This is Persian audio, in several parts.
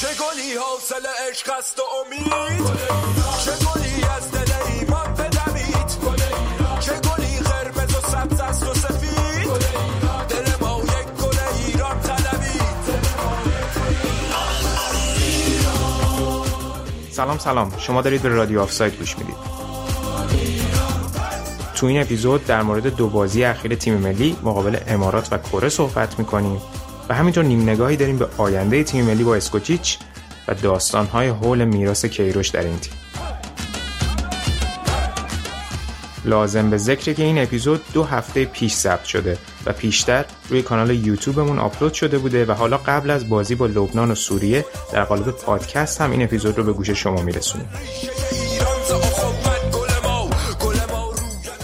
چه گلی حاصل عشق است و امید؟ چه گلی از دل ایمان بدمید؟ چه گلی قرمز و سبز است و سفید؟ دل ما یک گل ایران طلبید. سلام سلام. شما دارید به رادیو آفساید گوش می‌دید. تو این اپیزود در مورد دو بازی اخیر تیم ملی مقابل امارات و کره صحبت می‌کنیم. و همینطور نیم نگاهی داریم به آینده تیم ملی با اسکوچیچ و داستانهای حول میراث کیروش در این تیم. لازم به ذکره که این اپیزود دو هفته پیش ثبت شده و پیشتر روی کانال یوتیوبمون آپلود شده بوده و حالا قبل از بازی با لبنان و سوریه در قالب پادکست هم این اپیزود رو به گوش شما میرسونیم.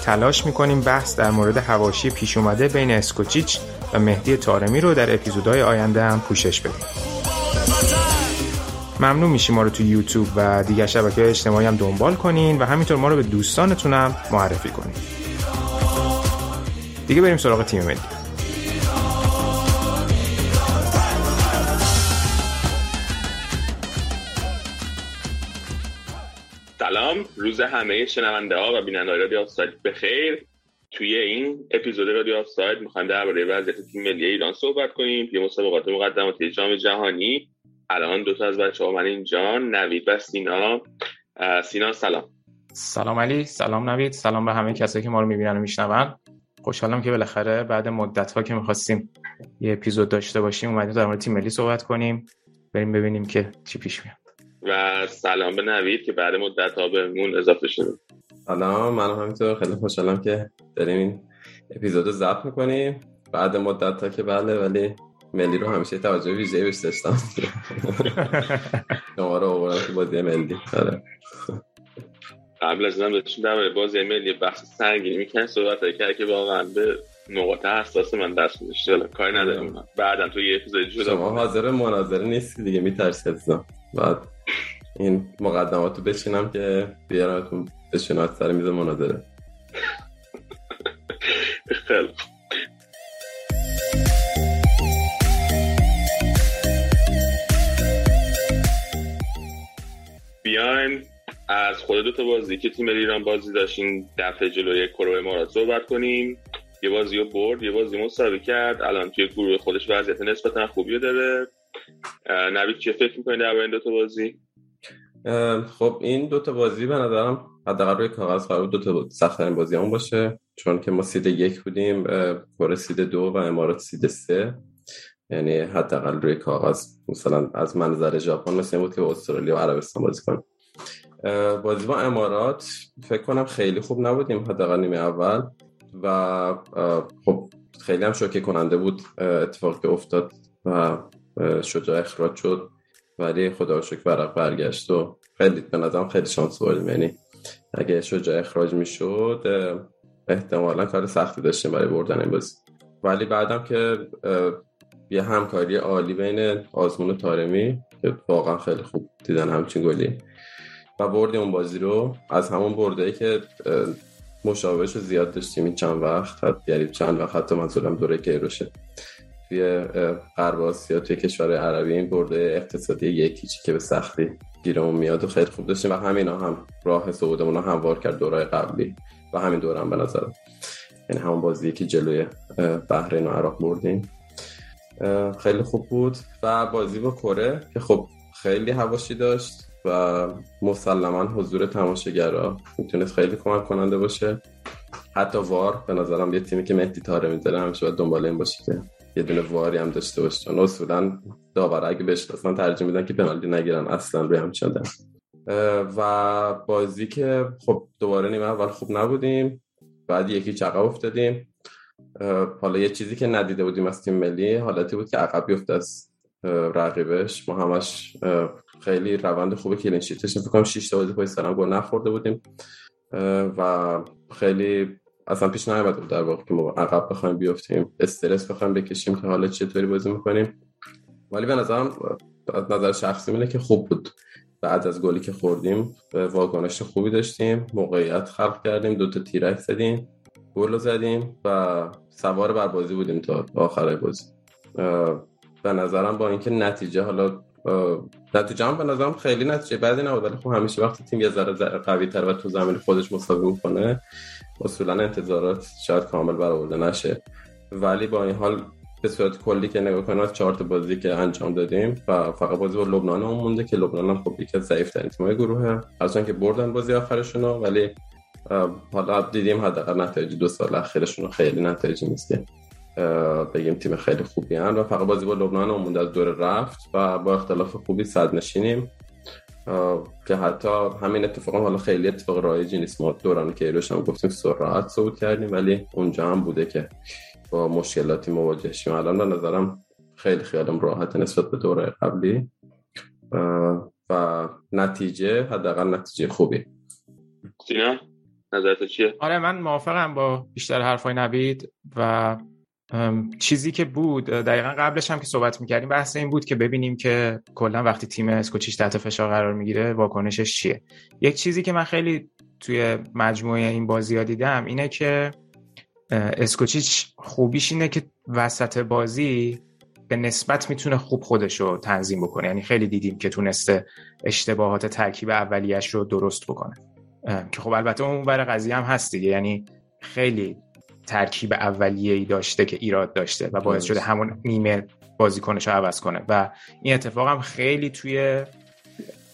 تلاش می‌کنیم بحث در مورد هواشی پیش اومده بین اسکوچیچ و مهدی تارمی رو در اپیزودهای آینده هم پوشش بدیم. ممنون میشیم ما رو تو یوتیوب و دیگر شبکه اجتماعی هم دنبال کنین و همینطور ما رو به دوستانتون هم معرفی کنین. دیگه بریم سراغ تیم ملی. سلام. روز همه شنونده ها و بیننده رادیو آفساید بخیر توی این اپیزود رادیو آفساید می‌خوایم درباره وضعیت تیم ملی ایران صحبت کنیم. توی مسابقات مقدمات جام جهانی. الان دو تا از بچه ها من اینجا. نوید و سینا. سینا سلام. سلام علی. سلام نوید. سلام به همه کسایی که ما رو می‌بینن و میشنون. خوشحالم که بالاخره بعد مدت ها که می‌خواستیم یه اپیزود داشته باشیم اومدیم در مورد تیم ملی صحبت کنیم. بریم ببینیم که چی پیش میاد. و سلام به نوید که بعد مدت ها بهمون اضافه شده. سلام من همینطور. خیلی خوشحالم که داریم این اپیزود رو ضبط می‌کنیم. بعد مدت تا که بله ولی ملی رو همیشه توجه ویژه‌ای بهش داشتم. شما رو آوردم که بازی ملی. آره. قبل از اینم داشتیم درباره بازی ملی بحث سنگینی می‌کنن صحبت کرد که واقعا به نقاط حساس من دست حالا کاری نداریم اونا. بعدا تو یه اپیزود جدا شما حاضر مناظره نیستی دیگه میترسی بعد این مقدمات رو بچینم که بیارمتون بشینات سر میز مناظره. خیلی. بیایم از خود دو تا بازی که تیم ایران بازی داشتین دفعه جلوی کره امارات صحبت کنیم. یه بازی رو برد یه بازی مساوی کرد. الان توی گروه خودش وضعیت نسبتا خوبی داره. نوید چه فکر می‌کنید درباره این دو تا بازی؟ خب این دوتا بازی به نظرم حداقل روی کاغذ قرار بود. دوتا سختترین بازی باشه چون که ما سید یک بودیم کره سید دو و امارات سید سه. یعنی حداقل روی کاغذ مثلا از منظر ژاپن مثل بود که با استرالیا و عربستان بازی کنیم. بازی با امارات فکر کنم خیلی خوب نبودیم حداقل نیمه اول و خب خیلی هم شوکه کننده بود اتفاقی افتاد و شجاع اخراج شد. ولی خدا رو شکر ورق برگشت و خیلی به نظرم خیلی شانس بردیم. یعنی اگه شجاع اخراج می‌شد احتمالا کار سختی داشتیم برای بردن این بازی. ولی بعدم که یه همکاری عالی بین آزمون و تارمی که واقعا خیلی خوب دیدن همچین گلی. و بردیم اون بازی رو. از همون برده که اه، مشابهش رو زیاد داشتیم این چند وقت. یعنی چند وقت حتی منظورم دوره کیروشه توی غرب آسیا توی کشور عربی این برده اقتصادی یکیچی که به سختی گیرمون میاد و خیلی خوب داشتیم و همینا هم راه صعودمون رو هموار کرد دورای قبلی و همین دوره هم به نظرم. یعنی همون بازی که جلوی بحرین و عراق بردیم. خیلی خوب بود و بازی با کره که خب خیلی هواشی داشت و مسلما حضور تماشاگرها می‌تونست خیلی کمک کننده باشه. حتی وار به نظرم یه تیمی که مهدی تاره می‌ذاره همیشه باید دنبال این باشه که یه دونه واری هم داشته باشه چون اصولا داور اگه بشناسن ترجیح میدن که پنالتی نگیرن اصلا روی هم شدن و بازی که خب دوباره نیمه اول خوب نبودیم بعد یکی چقه افتادیم. حالا یه چیزی که ندیده بودیم از تیم ملی حالتی بود که عقب بیفته از رقیبش. ما همش خیلی روند خوب کلین شیتش فکر کنم 6 تا بازی پای سرم گل نخورده بودیم. و خیلی اصلا پیش بود در واقع که ما عقب بخوایم بیفتیم استرس بخوایم بکشیم که حالا چطوری بازی می‌کنیم. ولی به نظرم از نظر شخصی اینه که خوب بود. بعد از گلی که خوردیم واکنش خوبی داشتیم موقعیت خلق کردیم دوتا تیرک زدیم گل زدیم و سوار بر بازی بودیم تا آخرای بازی. به نظرم با اینکه نتیجه حالا نتیجه هم به نظرم خیلی نتیجه بعدی نبود ولی خب همیشه وقتی تیم یه ذره قوی تر و تو زمین خودش مساوی می‌کنه اصولا انتظارات شاید کامل برآورده نشه. ولی با این حال به صورت کلی که نگاه کنیم از چهار بازی که انجام دادیم و فقط بازی با لبنان اون مونده که لبنان هم خب یکی از ضعیف ترین تیم‌های گروهه. هرچند که بردن بازی آخرشون ولی حالا دیدیم حداقل نتایج دو سال اخیرشون خیلی نتایجی نیست بگیم تیم خیلی خوبی هن و فقط بازی با لبنان اون مونده از دور رفت و با اختلاف خوبی صد نشینیم که حتی همین اتفاق هم حالا خیلی اتفاق رایجی نیست. ما دوران که ایروش هم گفتیم سرعت صعود کردیم ولی اونجا هم بوده که با مشکلاتی مواجه شیم. الان به نظرم خیلی خیالم راحت نسبت به دوره قبلی. و نتیجه حداقل نتیجه خوبی. سینا نظرت چیه؟ آره من موافقم با بیشتر حرفای نوید و چیزی که بود دقیقا قبلش هم که صحبت می‌کردیم بحث این بود که ببینیم که کلا وقتی تیم اسکوچیش تحت فشار قرار می‌گیره واکنشش چیه. یک چیزی که من خیلی توی مجموعه این بازی ها دیدم اینه که اسکوچیچ خوبیش اینه که وسط بازی به نسبت می‌تونه خوب خودش رو تنظیم بکنه. یعنی خیلی دیدیم که تونسته اشتباهات ترکیب اولیش رو درست بکنه. که خب البته اون ور قضیه هم هست دیگه. یعنی خیلی ترکیب اولیه ای داشته که ایراد داشته و باعث شده همون نیمه بازیکنش رو عوض کنه و این اتفاق هم خیلی توی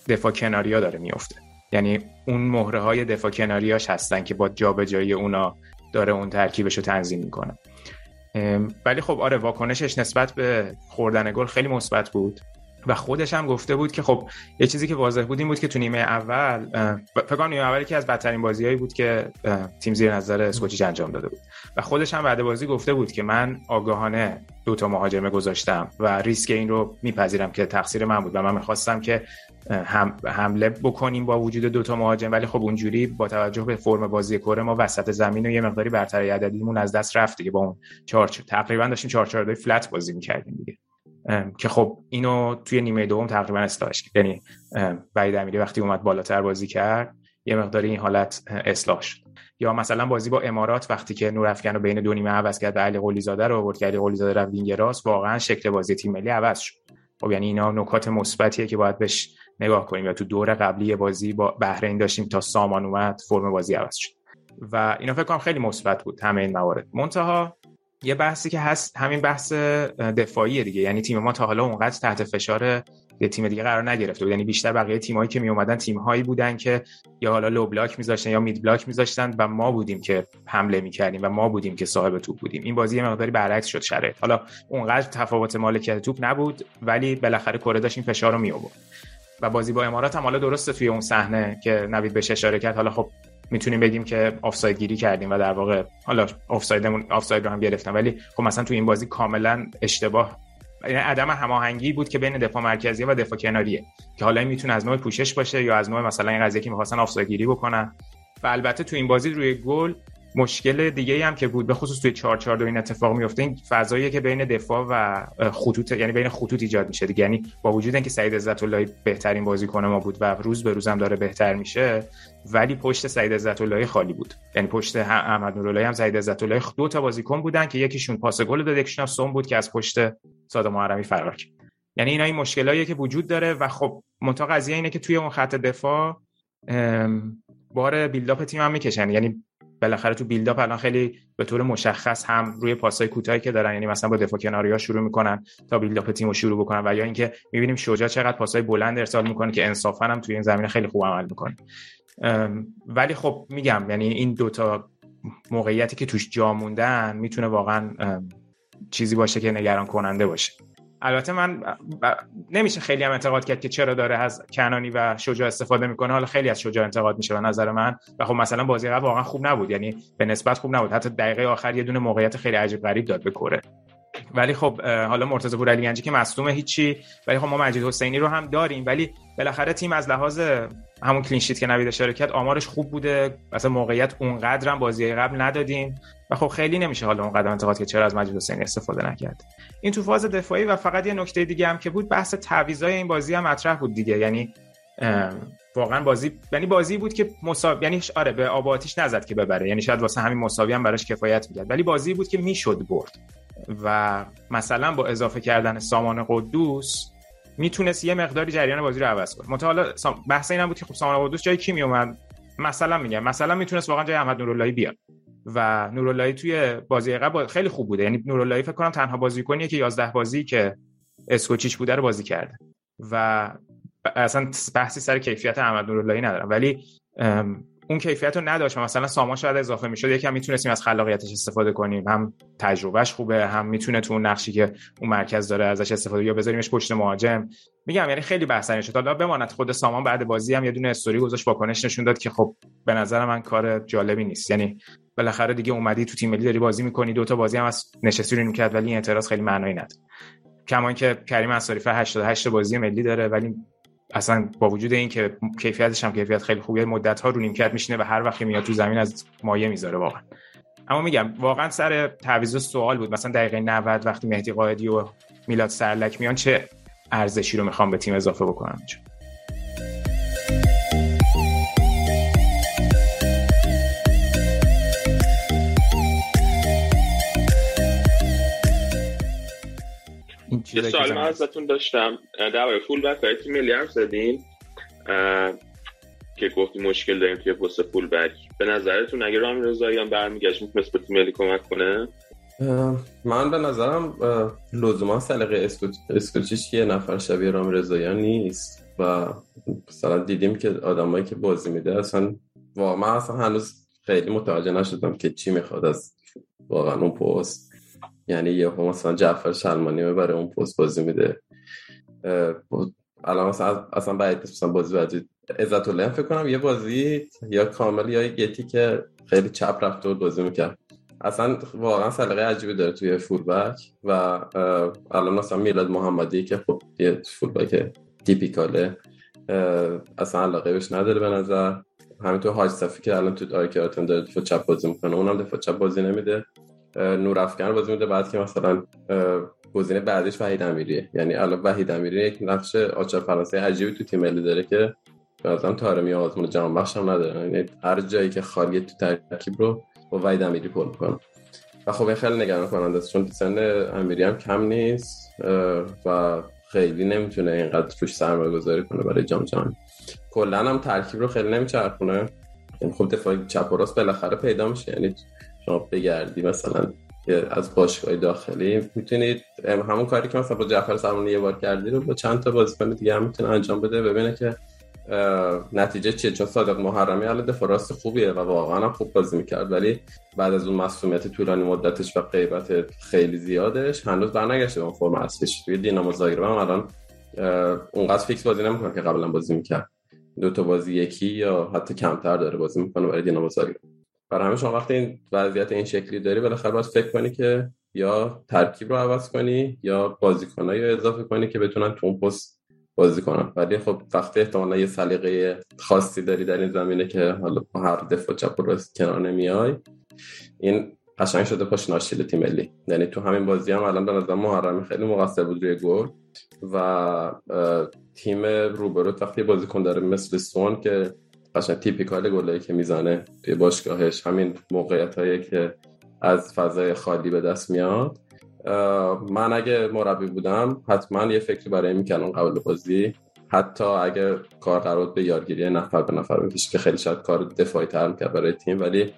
دفاع کناریا داره میفته یعنی اون مهره های دفاع کناریاش هستن که با جابجایی اونا داره اون ترکیبش رو تنظیم می‌کنه. ولی خب آره واکنشش نسبت به خوردن گل خیلی مثبت بود. و خودش هم گفته بود که خب یه چیزی که واضح بود این بود که تو نیمه اول فکر کنم نیمه اولی که از بدترین بازیهایی بود که تیم زیر نظر اسکوچیچ انجام داده بود. و خودش هم بعد بازی گفته بود که من آگاهانه دو تا مهاجمه گذاشتم و ریسک این رو میپذیرم که تقصیر من بود و من می‌خواستم که هم حمله بکنیم با وجود دو تا مهاجم. ولی خب اونجوری با توجه به فرم بازی کره ما وسط زمین و یه مقداری برتری عددیمون از دست رفت دیگه با اون 4 تقریبا داشتیم 4 4 فلت بازی می‌کردیم دیگه. که خب اینو توی نیمه دوم تقریبا اصلاحش کرد. یعنی بعید امیری وقتی اومد بالاتر بازی کرد یه مقداری این حالت اصلاح شد. یا مثلا بازی با امارات وقتی که نور رو بین دو نیمه عوض کرد و علی زاده رو آورد که علی زاده رفت وینگ راست واقعا شکل بازی تیم ملی عوض شد. خب یعنی اینا نکات مثبتیه که باید بهش نگاه کنیم. یا تو دور قبلی بازی با بحرین داشتیم تا سامان اومد فرم بازی عوض شد. و اینا فکر کنم خیلی مثبت بود همه این موارد. منتها یه بحثی که هست همین بحث دفاعی دیگه. یعنی تیم ما تا حالا اونقدر تحت فشار یه تیم دیگه قرار نگرفته بود. یعنی بیشتر بقیه تیمایی که می اومدن تیم هایی بودن که یا حالا low block میذاشتن یا mid block میذاشتن و ما بودیم که حمله می‌کردیم و ما بودیم که صاحب توپ بودیم. این بازی یه مقداری برعکس شد شرایط. حالا اونقدر تفاوت مالکیت توپ نبود ولی بالاخره کره داشت این فشار رو می آورد و بازی با امارات هم حالا درسته توی اون صحنه که نوید بهش اشاره کرد. حالا خب می‌تونیم بگیم که آفساید گیری کردیم و در واقع حالا آفسایدمون آفساید رو هم گرفتن. ولی خب مثلا تو این بازی کاملا اشتباه یعنی عدم هماهنگی بود که بین دفاع مرکزی و دفاع کناریه. که حالا می‌تونه از نوع پوشش باشه یا از نوع مثلا این قضیه که می‌خواستن آفساید گیری بکنن. و البته تو این بازی روی گل مشکل دیگه ای هم که بود به خصوص توی 4 4 این اتفاق میفته این فضایی که بین دفاع و خطوط یعنی بین خطوط ایجاد میشه دیگه. یعنی با وجود اینکه سعید عزت اللهی بهترین بازیکن ما بود و روز به روز هم داره بهتر میشه ولی پشت سعید عزت اللهی خالی بود. یعنی پشت احمد نوراللهی هم سعید عزت اللهی دو تا بازیکن بودن که یکیشون پاس گل داد یکیشون سوم بود که از پشت ساده محرمی فرار کرد. یعنی اینا این مشکلاییه که وجود داره و خب منتها قضیه اینه که توی اون خط دفاع بار بیلداپ تیم هم می‌کشن. یعنی بالاخره تو بیلداپ الان خیلی به طور مشخص هم روی پاسای کوتاهی که دارن یعنی مثلا با دفاع کناری شروع می‌کنن تا بیلداپ تیم رو شروع بکنن و یا اینکه می‌بینیم شجاع چقدر پاسای بلند ارسال می‌کنه که انصافا هم توی این زمینه خیلی خوب عمل می‌کنه. ولی خب میگم یعنی این دوتا موقعیتی که توش جا موندن می‌تونه واقعا چیزی باشه که نگران کننده باشه. البته من نمیشه خیلی هم انتقاد کرد که چرا داره از کنانی و شجاع استفاده می‌کنه. حالا خیلی از شجاع انتقاد میشه به نظر من. و خب مثلا بازی واقعا خوب نبود. یعنی به نسبت خوب نبود. حتی دقیقه آخر یه دونه موقعیت خیلی عجیب غریب داد به کره. ولی خب حالا مرتضی پور گنجی که مصدومه هیچی ولی خب ما مجید حسینی رو هم داریم. ولی بالاخره تیم از لحاظ همون کلینشیت که نوید اشاره کرد آمارش خوب بوده. مثلا موقعیت اونقدر هم بازی قبل ندادیم. و خب خیلی نمیشه حالا اون قدم انتقاد که چرا از مجید حسینی استفاده نکرد. این تو فاز دفاعی و فقط یه نکته دیگه هم که بود بحث تعویضای این بازی هم مطرح بود دیگه. یعنی واقعا بازی یعنی بازی بود که مساوی یعنی آره به آب آتیش نزد که ببره. یعنی شاید واسه همین مساوی هم براش کفایت می‌کرد. ولی بازی بود که می‌شد برد. و مثلا با اضافه کردن سامان قدوس می‌تونست یه مقداری جریان بازی رو عوض کنه. حالا بحث این هم بود که خب سامان قدوس جای کی میومد؟ مثلا میگم. مثلا می‌تونست واقعا جای احمد نوراللهی بیاد. و نوراللهی توی بازی قبل خیلی خوب بوده. یعنی نوراللهی فکر کنم تنها بازیکنیه که 11 بازی که اسکوچیچ بوده رو بازی کرده. و اصلا بحثی سر کیفیت احمد نوراللهی ندارم. ولی اون کیفیت رو نداشت مثلا سامان شاید اضافه می‌شد. یکم می‌تونستیم از خلاقیتش استفاده کنیم. هم تجربهش خوبه هم می‌تونه تو اون نقشی که اون مرکز داره ازش استفاده یا بذاریمش پشت مهاجم. میگم یعنی خیلی بحث شد. حالا بماند خود سامان بعد بازی هم یه دونه استوری گذاشت واکنش نشون داد که خب به نظر من کار جالبی نیست. یعنی بالاخره دیگه اومدی تو تیم ملی داری بازی می‌کنی دو تا بازی هم از نشستی رو ولی این اعتراض خیلی معنایی نداره. کما که کریم انصاری 88 بازی ملی داره ولی اصلا با وجود این که کیفیتش هم کیفیت خیلی خوبه مدت ها رو نیمکت میشینه و هر وقتی میاد تو زمین از مایه می‌ذاره واقعا. اما میگم واقعا سر تعویض سوال بود. مثلا دقیقه 90 وقتی مهدی قائدی و میلاد سرلک میان چه ارزشی رو می‌خوام به تیم اضافه بکنم؟ یه سوال من ازتون داشتم. در فول بک های تیم ملی هم زدین که گفتی مشکل داریم توی پست فول بک. به نظرتون اگه رامی رضایی هم برمیگشت می‌تونست به تیم ملی کمک کنه؟ من به نظرم لزوما سلیقه اسکوچیش یه نفر شبیه رام رضاییان نیست و مثلا دیدیم که آدمایی که بازی میده اصلا واقعا من اصلا هنوز خیلی متوجه نشدم که چی می‌خواد از واقعا اون پست. یعنی یه مثلا جعفر سلمانی برای اون پست بازی میده. الان مثلا اصلا باید مثلا بازی بعدی عزت الله فکر کنم یه بازی یا کامل یا گتی که خیلی چپ رفته و بازی می‌کرد. اصلا واقعا سلیقه عجیبی داره توی فولبک و الان مثلا میلاد محمدی که خب یه فولبک تیپیکاله اصلا علاقه بهش نداره به نظر. همینطور حاج صفی که الان تو آیکراتم داره دفاع چپ بازی می‌کنه اونم دفاع چپ بازی نمیده. نور افکن بازی میده بعد که مثلا گزینه بعدش وحید امیریه. یعنی الان وحید امیری یک نقش آچار فرانسه عجیبی تو تیم ملی داره که مثلا تارمی آزمون جهان بخش هم نداره. یعنی هر جایی که خالی تو ترکیب رو با وحید امیری پر می‌کنه. و خب این خیلی نگران کننده است چون سن امیری هم کم نیست و خیلی نمی‌تونه اینقدر روش سرمایه گذاری کنه برای جام جهانی. کلا هم ترکیب رو خیلی نمیچرخونه. یعنی خب دفاع چپ و راست بالاخره پیدا میشه. یعنی شما بگردی مثلا از باشگاه داخلی می‌تونید همون کاری که مثلا با جعفر سلمانی یه بار کردی رو با چند تا بازیکن دیگه هم می‌تونه انجام بده. ببینه که نتیجه چیه. چون صادق محرمی حالا دفاع راست خوبیه و واقعا هم خوب بازی می‌کرد. ولی بعد از اون مسئولیت طولانی مدتش و غیبت خیلی زیادش هنوز برنگشته به اون فرم اصلیش. توی دینامو زاگرب هم الان اونقدر فیکس بازی نمی‌کنه که قبلا بازی می‌کرد. دو تا بازی یکی یا حتی کمتر داره بازی می‌کنه برای دینامو زاگرب. برای همه شما وقتی این وضعیت این شکلی داری بالاخره باید فکر کنی که یا ترکیب رو عوض کنی یا بازیکنایی رو اضافه کنی که بتونن تو اون پست بازی کنن. ولی خب وقتی احتمالا یه سلیقه خاصی داری در این زمینه که حالا با هر دفاع چپ و کنار نمیای این قشنگ شده پاش ناشیل تیم ملی. یعنی تو همین بازی هم الان به نظر محرمی خیلی مقصر بود روی گل. و تیم روبرو وقتی بازیکن داره مثل سون که قشنگ تیپیکال گلایی که می‌زنه توی باشگاهش همین موقعیت هایی که از فضای خالی به دست میاد. من اگه مربی بودم حتما یه فکری برای می‌کنم قبل بازی حتی اگه کار قرار به یارگیری نفر به نفر بکشه که خیلی شاید کار دفاعی تر می‌کرد برای تیم ولی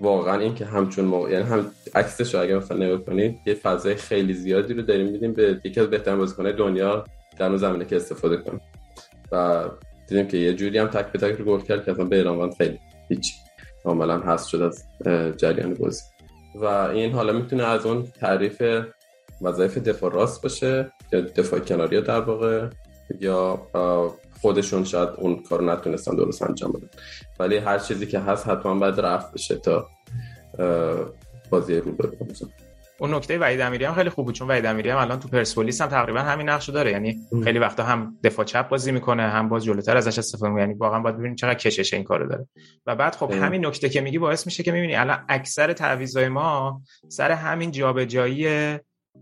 واقعا این که همچون موقع یعنی هم عکسش رو اگه مثلا نگاه کنید یه فضای خیلی زیادی رو داریم میدیم به یکی از بهترین بازیکن‌های دنیا در اون زمینه که استفاده کنیم. و دیدیم که یه جوری هم تک به تک رو گل کرد که اصلا به ایران خیلی هیچ کاملا هست شد از جریان بازی. و این حالا می‌تونه از اون تعریف وظایف دفاع راست باشه یا دفاع کناری در واقع یا خودشون شاید اون کار نتونستن درست انجام بدن. ولی هر چیزی که هست حتما باید رفت بشه تا بازی رو بکنه اون نکته وحید امیری هم خیلی خوب بود چون وحید امیری هم الان تو پرسپولیس هم تقریبا همین نقشو داره. یعنی خیلی وقتا هم دفاع چپ بازی می‌کنه هم باز جلوتر ازش استفاده می‌کنه. یعنی واقعا باید ببینیم چقدر کشش این کارو داره. و بعد خب همین نکته که میگی باعث میشه که می‌بینی الان اکثر تعویضای ما سر همین جابجایی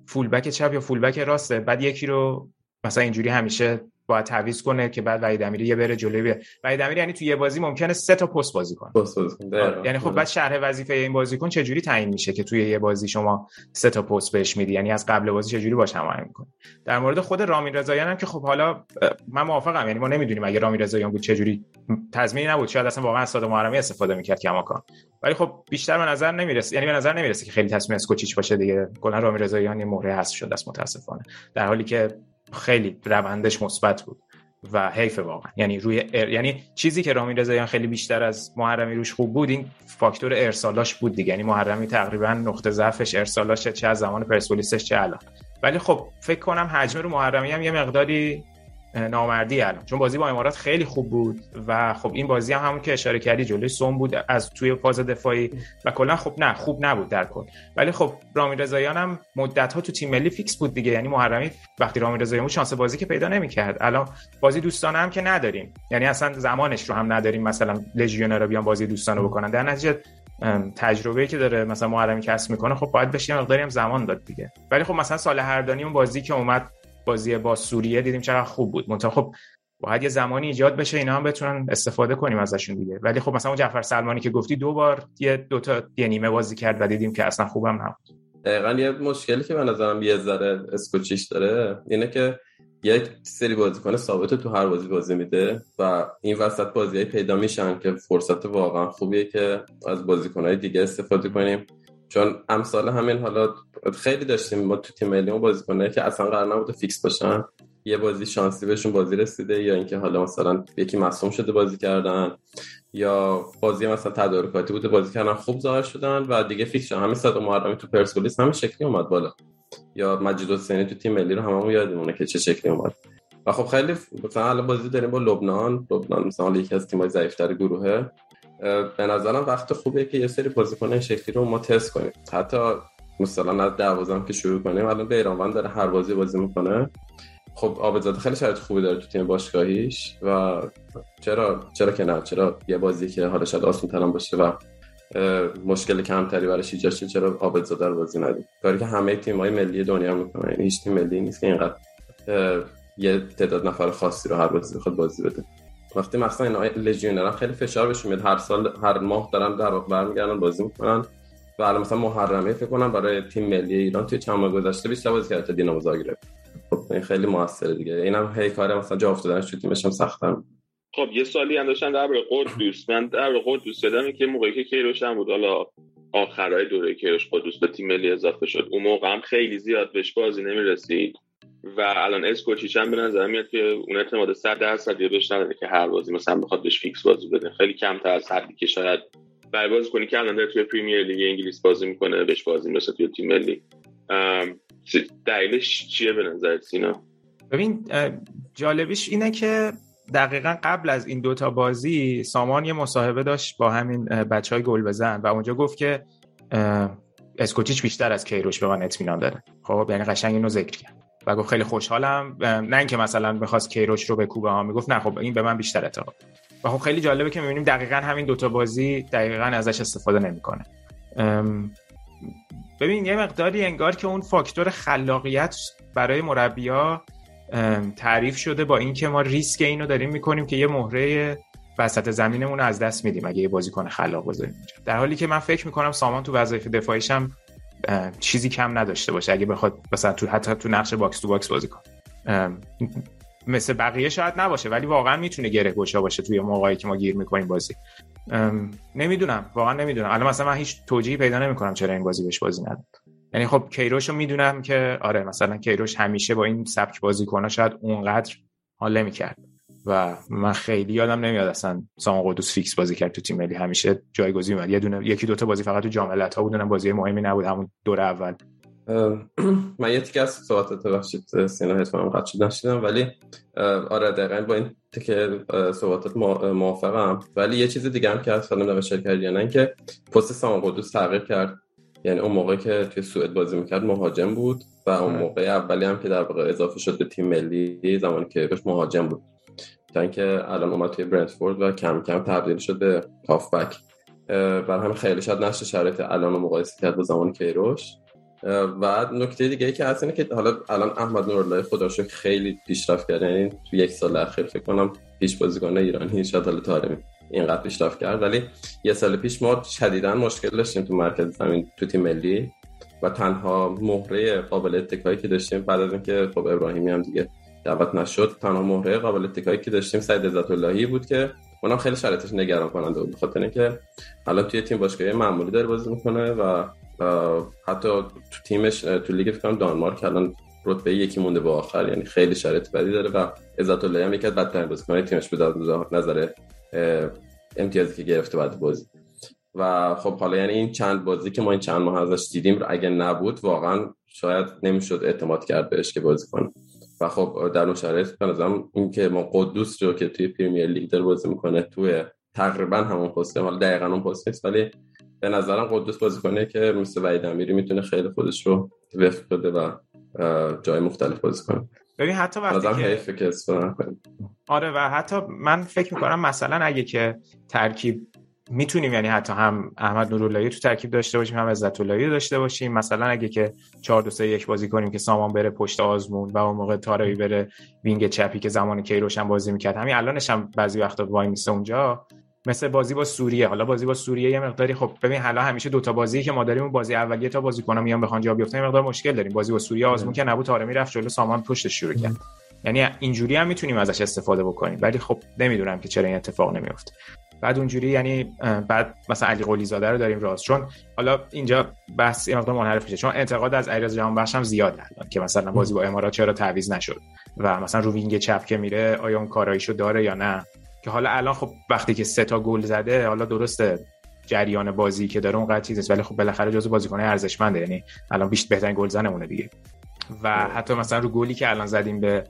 فولبک چپ یا فولبک راسته. بعد یکی رو مثلا اینجوری همیشه باید تعویض کنه که بعد وحید امیری یه بره جلوی بیاد. وحید امیری یعنی تو یه بازی ممکنه سه تا پست بازی کنه. پست کنه. یعنی خب بعد شرح وظیفه این بازیکن چه جوری تعیین میشه که توی یه بازی شما سه تا پست بهش میدی؟ یعنی از قبل بازی چه جوری باش هماهنگ می‌کنه در مورد خود رامین رضاییان هم که خب حالا من موافقم یعنی ما نمی‌دونیم اگه رامین رضاییان بود چه جوری تضمینی نبود. شاید اصلا واقعا استاد محرمی استفاده می‌کرد کماکان. ولی خب بیشتر به نظر نمی‌رسه یعنی به نظر نمی‌رسه که خیلی تصمیم اسکوچیچ باشه دیگه. کلا رامین رضاییان یه مهره هست شده است متاسفانه. در حالی که خیلی روندش مثبت بود و حیف واقعا. یعنی روی ار... یعنی چیزی که رامین رضاییان خیلی بیشتر از محرمی روش خوب بود این فاکتور ارسالاش بود دیگه. یعنی محرمی تقریبا نقطه ضعفش ارسالاش چه از زمان پرسپولیسش چه الان. ولی خب فکر کنم حجم رو محرمی هم یه مقداری نامردی الان. چون بازی با امارات خیلی خوب بود و خب این بازی هم همون که اشاره کردی جلوی سوم بود از توی فاز دفاعی و کلا خب نه خوب نبود در کل. ولی خب رامین رضاییان هم مدت ها تو تیم ملی فیکس بود دیگه. یعنی محرمی وقتی رامین رضاییان بود شانس بازی که پیدا نمی‌کرد. الان بازی دوستانه هم که نداریم. یعنی اصلا زمانش رو هم نداریم مثلا لژیونرا بیان بازی دوستانه بکنن. در نتیجه تجربه‌ای که داره مثلا محرمی کسب می‌کنه خب باید بشه مقداری هم زمان داد دیگه. ولی خب مثلا سال هردانی اون بازی که اومد بازی با سوریه دیدیم چقدر خوب بود. منتها خب باید یه زمانی ایجاد بشه اینا هم بتونن استفاده کنیم ازشون دیگه. ولی خب مثلا اون جعفر سلمانی که گفتی دو بار یه دو تا یه نیمه بازی کرد و دیدیم که اصلا خوبم نبود. دقیقا یه مشکلی که به نظرم یه ذره اسکوچیش داره اینه که یک سری بازیکن ثابت تو هر بازی بازی میده و این وسط بازی پیدا میشن که فرصت واقعا خوبیه که از بازیکنهای دیگه استفاده کنیم. چون امثال همین حالا خیلی داشتیم ما تو تیم ملی بازیکنایی که اصلا قرار نبوده فیکس باشن یه بازی شانسی بهشون بازی رسیده یا اینکه حالا مثلا یکی مصدوم شده بازی کردن یا بازی مثلا تدارکاتی بوده بازی کردن خوب ظاهر شدن و دیگه فیکس شدن. همین صادق محرمی تو پرسپولیس همین شکلی اومد بالا. یا مجید حسینی تو تیم ملی رو هممون یادمونه که چه شکلی اومد. و خب خیلی مثلا الان بازی داریم با لبنان. لبنان مثلا یکی از تیم‌های ضعیف‌تر گروهه. به نظرم وقت خوبه که یه سری بازیکن شکلی رو ما تست کنیم. حتی مثلا از دوازم که شروع کنیم الان بیرانوند داره هر بازی بازی می‌کنه. خب آبزاده خیلی شرط خوبی داره تو تیم باشگاهیش و چرا چرا که نه؟ چرا یه بازی که حالا شاید آسون باشه و مشکل کمتری براش ایجاد شه چرا آبدزاده رو بازی ندیم؟ کاری که همه های ملی دنیا می‌کنن. یعنی هیچ تیم ملی نیست که اینقدر یه تعداد نفر خاصی رو هر بازی بخواد بازی بده. وقتی مثلا این لژیونر خیلی فشار بهشون میاد. هر سال هر ماه دارن در واقع برمیگردن بازی می‌کنن. و الان مثلا محرمه فکر کنم برای تیم ملی ایران توی چند ماه گذشته بیشتر بازی کرد تا دینامو زاگرب خب این خیلی موثره دیگه. اینم هی کار مثلا جا افتادنش تو تیمش هم سختم خب یه سالی هم داشتن در قدس من در قدس دادم که موقعی که کیروش هم بود. حالا آخرای دوره کیروش قدس به تیم ملی اضافه شد. اون موقع هم خیلی زیاد بهش بازی نمی‌رسید. و الان اسکوچیچ هم به نظر میاد که اون اعتماد 100 درصدی رو بهش نداره که هر بازی مثلا بخواد بهش فیکس بازی بده. خیلی کمتر از حدی که شاید برای بازی کنی که الان داره توی پریمیر لیگ انگلیس بازی می‌کنه بهش بازی می‌رسه توی تیم ملی. دلیلش چیه به نظر سینا؟ ببین جالبیش اینه که دقیقا قبل از این دوتا بازی سامان یه مصاحبه داشت با همین بچه های گل بزن و اونجا گفت که اسکوچیچ بیشتر از کیروش به من اطمینان داره. خب یعنی قشنگ اینو ذکر کرد. و گفت خیلی خوشحالم. نه اینکه مثلا می‌خواست کیروش رو به کوبه ها. می‌گفت نه خب این به من بیشتر اعتقاد و خب خیلی جالبه که می‌بینیم دقیقا همین دوتا بازی دقیقا ازش استفاده نمی‌کنه. ببین یه مقداری انگار که اون فاکتور خلاقیت برای مربیا تعریف شده با اینکه ما ریسک اینو داریم می‌کنیم که یه مهره وسط زمینمون رو از دست میدیم اگه یه بازیکن خلاق بذاریم در حالی که من فکر می‌کنم سامان تو وظایف دفاعیش هم چیزی کم نداشته باشه. اگه بخواد مثلا تو حتی تو نقش box to box بازی کنه مثل بقیه شاید نباشه ولی واقعا می‌تونه گره گشا باشه توی موقعی که ما گیر می‌کنیم بازی. نمی‌دونم. واقعا نمی‌دونم. الان مثلا من هیچ توجیهی پیدا نمی‌کنم چرا این بازی بهش بازی نداد. یعنی خب کیروش رو می‌دونم که آره مثلا کیروش همیشه با این سبک بازی کنه شاید اونقدر حال نمی‌کرد. و من خیلی یادم نمیاد اصلا سامان قدوس فیکس بازی کرد تو تیم ملی. همیشه جایگزین بود یه دونه یکی دوتا بازی فقط تو جام ها بودن بازی مهمی نبود همون دور اول. من یه تیکه از صحبتات ببخشید سینا حتما قد شد نشیدم. ولی آره دقیقا با این تیکه صحبتات موافقم. ولی یه چیز دیگه هم که از سالم نوشته کرد یعنی که پست سامان قدوس تغییر کرد. یعنی اون موقع که توی سوئد بازی می‌کرد مهاجم بود و اون. موقع اولی هم که در واقع اضافه شد به تیم ملی زمانی که بهش مهاجم بود. تا اینکه الان اومد توی برنتفورد و کم کم تبدیل شد به هافبک. بر همین خیلی شاید نشه شرایط الان رو مقایسه کرد با زمان کیروش. و نکته دیگه ای که هست اینه که حالا الان احمد نورالله خدا خیلی پیشرفت کرده. یعنی تو یک سال اخیر فکر کنم پیش بازیکن ایرانی شاید حالا تارمی اینقدر پیشرفت کرد. ولی یه سال پیش ما شدیدا مشکل داشتیم تو مرکز زمین تو تیم ملی. و تنها مهره قابل اتکایی که داشتیم بعد از اینکه خب ابراهیمی هم دیگه دعوت نشد. تنها مهره قابل اتکایی که داشتیم سید عزت اللهی بود که اونم خیلی شرایطش نگران کننده بود بخاطر اینکه الان توی تیم باشگاهی معمولی داره بازی می‌کنه و حتی تو تیمش تو لیگ فکر دانمارک الان رتبه یکی مونده به آخر یعنی خیلی شرایط بدی داره و عزت الله هم یکی از بدترین بازیکن‌های تیمش به نظر امتیازی که گرفته بعد بازی. و خب حالا یعنی این چند بازی که ما این چند ماه ازش دیدیم اگه نبود واقعا شاید نمی‌شد اعتماد کرد بهش که بازی کنه. و خب در اون شرایط به این که ما قدوس رو که توی پریمیر لیگ داره بازی می‌کنه توی تقریبا همون پست حالا دقیقا اون پست نیست ولی به نظرم قدوس بازی کنه که مثل وحید امیری می‌تونه خیلی خودش رو وفق بده و جای مختلف بازی کنه. ببین حتی وقتی که آره و حتی من فکر می‌کنم مثلا اگه که ترکیب می‌تونیم یعنی حتی هم احمد نوراللهی تو ترکیب داشته باشیم هم عزت اللهی داشته باشیم. مثلا اگه که 4 2 3 1 بازی کنیم که سامان بره پشت آزمون و اون موقع تارایی بره وینگ چپی که زمان کیروش هم بازی می‌کرد. همین الانش هم بعضی وقتا وای میسه اونجا. مثل بازی با سوریه. حالا بازی با سوریه یه مقداری خب ببین حالا همیشه دو تا بازی که ما داریم اون بازی اولیه تا بازی کنم میان بخوان جا بیفتن مقدار مشکل داریم. بازی با سوریه آزمون که نبود تارمی رفت جلو سامان پشت شروع کرد. یعنی اینجوری هم می‌تونیم ازش استفاده بکنیم. ولی خب نمی‌دونم که چرا این اتفاق نمیفته بعد اونجوری یعنی بعد مثلا علی قلی زاده رو داریم راست. چون حالا اینجا بحث این مقدار منحرف میشه. چون انتقاد از علیرضا جهانبخش هم زیاد الان که مثلا بازی با امارات چرا تعویض نشد؟ و مثلا رو وینگ چپ که میره آیا اون کاراییشو داره یا نه؟ که حالا الان خب وقتی که سه تا گل زده حالا درسته جریان بازی که داره اون چیز ولی خب بالاخره جزو بازیکن ارزشمنده. یعنی الان بیشتر بهترین گل زنمونه دیگه. و حتی مثلا رو گلی که الان زدیم به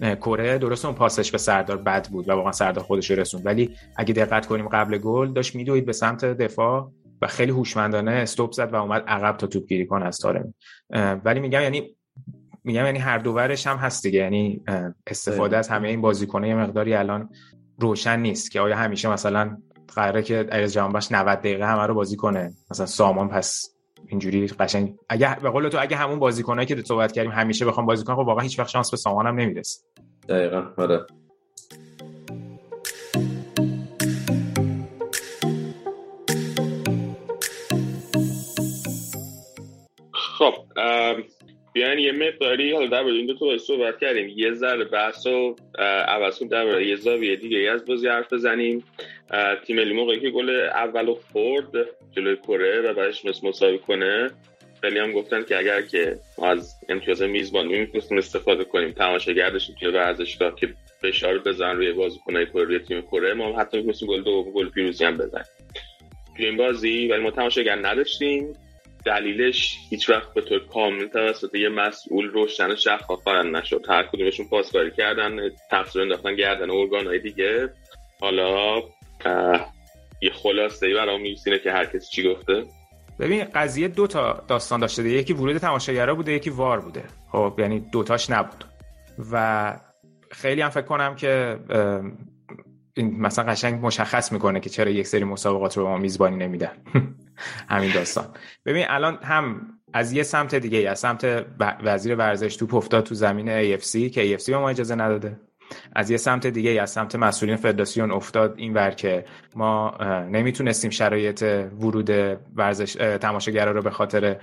کره درست اون پاسش به سردار بد بود و واقعا سردار خودش رسوند. ولی اگه دقت کنیم قبل گل داشت میدوید به سمت دفاع و خیلی هوشمندانه استوب زد و اومد عقب تا توپ گیری کنه از تارمی ولی میگم یعنی میگم یعنی هر دوورش هم هست دیگه. یعنی استفاده از همه این بازیکنه یه مقداری الان روشن نیست که آیا همیشه مثلا قراره که علیرضا جهانبخش 90 دقیقه همه رو بازی کنه؟ مثلا سامان پس اینجوری قشنگ. اگه به قول تو اگه همون بازیکنایی که صحبت کردیم همیشه بخوام بازی کنن خب واقعا هیچ وقت شانس به سامان هم نمی‌رسه. دقیقاً آره. خب بیاین یه مقداری حالا در این دو تا صحبت کردیم. یه ذره بحث و عوض در یه زاویه دیگه از بازی حرف بزنیم. تیم ملی موقعی که گل اول خورد جلوی کره و بعدش مثل مساوی کنه. خیلی هم گفتن که اگر که ما از امتیاز میزبان می‌تونستیم استفاده کنیم تماشاگر داشتیم توی ورزشگاه که فشار بزن روی بازیکنای کره روی تیم کره ما حتی می‌تونستیم گل دو گل پیروزی هم بزنیم. توی این بازی ولی ما تماشاگر نداشتیم. دلیلش هیچ وقت به طور کامل توسط یه مسئول روشن شفاف نشد. هر کدومشون پاسکاری کردن تقصیر انداختن گردن ارگان های دیگه. حالا یه خلاصه ای برام میبسینه که هر کسی چی گفته. ببین قضیه دو تا داستان داشته ده. یکی ورود تماشاگرا بوده یکی وار بوده. خب یعنی دوتاش نبود. و خیلی هم فکر کنم که این مثلا قشنگ مشخص می‌کنه که چرا یک سری مسابقات رو ما میزبانی نمیدن. همین داستان. ببین الان هم از یه سمت دیگه از سمت وزیر ورزش توپ افتاد تو زمین AFC که AFC به ما اجازه نداده. از یه سمت دیگه از سمت مسئولین فدراسیون افتاد این ور که ما نمی‌تونستیم شرایط ورود ورزش تماشاگرا رو به خاطر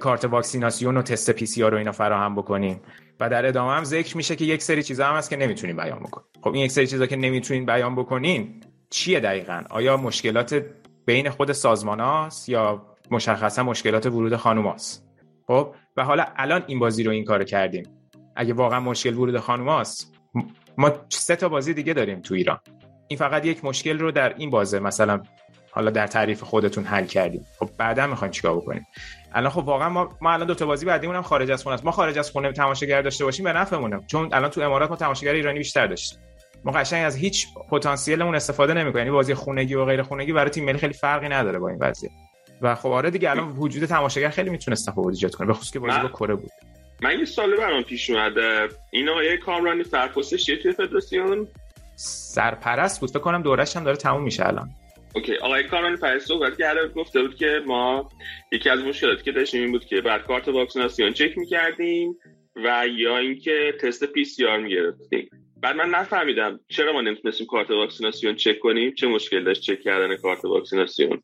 کارت واکسیناسیون و تست پی سی رو اینا فراهم بکنیم. و در ادامه هم ذکر میشه که یک سری چیزا هم هست که نمی‌تونیم بیان بکنیم. خب این یک سری چیزا که نمی‌تونین بیان بکنین چیه دقیقا؟ آیا مشکلات بین خود سازمان هاست یا مشخصا مشکلات ورود خانوماست خب و حالا الان این بازی رو این کار کردیم. اگه واقعا مشکل ورود خانوماست ما سه تا بازی دیگه داریم تو ایران. این فقط یک مشکل رو در این بازه مثلا حالا در تعریف خودتون حل کردیم. خب بعدا می‌خوایم چیکار بکنیم؟ الان خب واقعا ما, ما الان دو تا بازی بعدیمون هم خارج از خونه است. ما خارج از خونه تماشاگر داشته باشیم به نفعمونه چون الان تو امارات ما تماشاگر ایرانی بیشتر داشتیم. ما قشنگ از هیچ پتانسیلمون استفاده نمی‌کنیم. یعنی بازی خونگی و غیر خونگی برای تیم ملی خیلی فرقی نداره با این وضعیت. و خب آره دیگه الان وجود تماشاگر خیلی می‌تونه تفاوت ایجاد کنه. به خصوص که بازی با کره بود. من یه سال برام پیش اومده این آقای کامرانی سرپرستش چیه توی فدراسیون؟ سرپرست بود. فکر کنم دورش هم داره تموم میشه الان. OK. آقای کامرانی‌فر صحبت کرده. گفته بود که ما یکی از مشکلاتی که داشتیم این بود که بعد کارت واکسیناسیون چک می‌کردیم و یا اینکه تست PCR می‌گرفتیم. بعد من نفهمیدم چرا ما نمی‌تونستیم کارت واکسیناسیون چک کنیم. چه مشکل داشت چک کردن کارت واکسیناسیون؟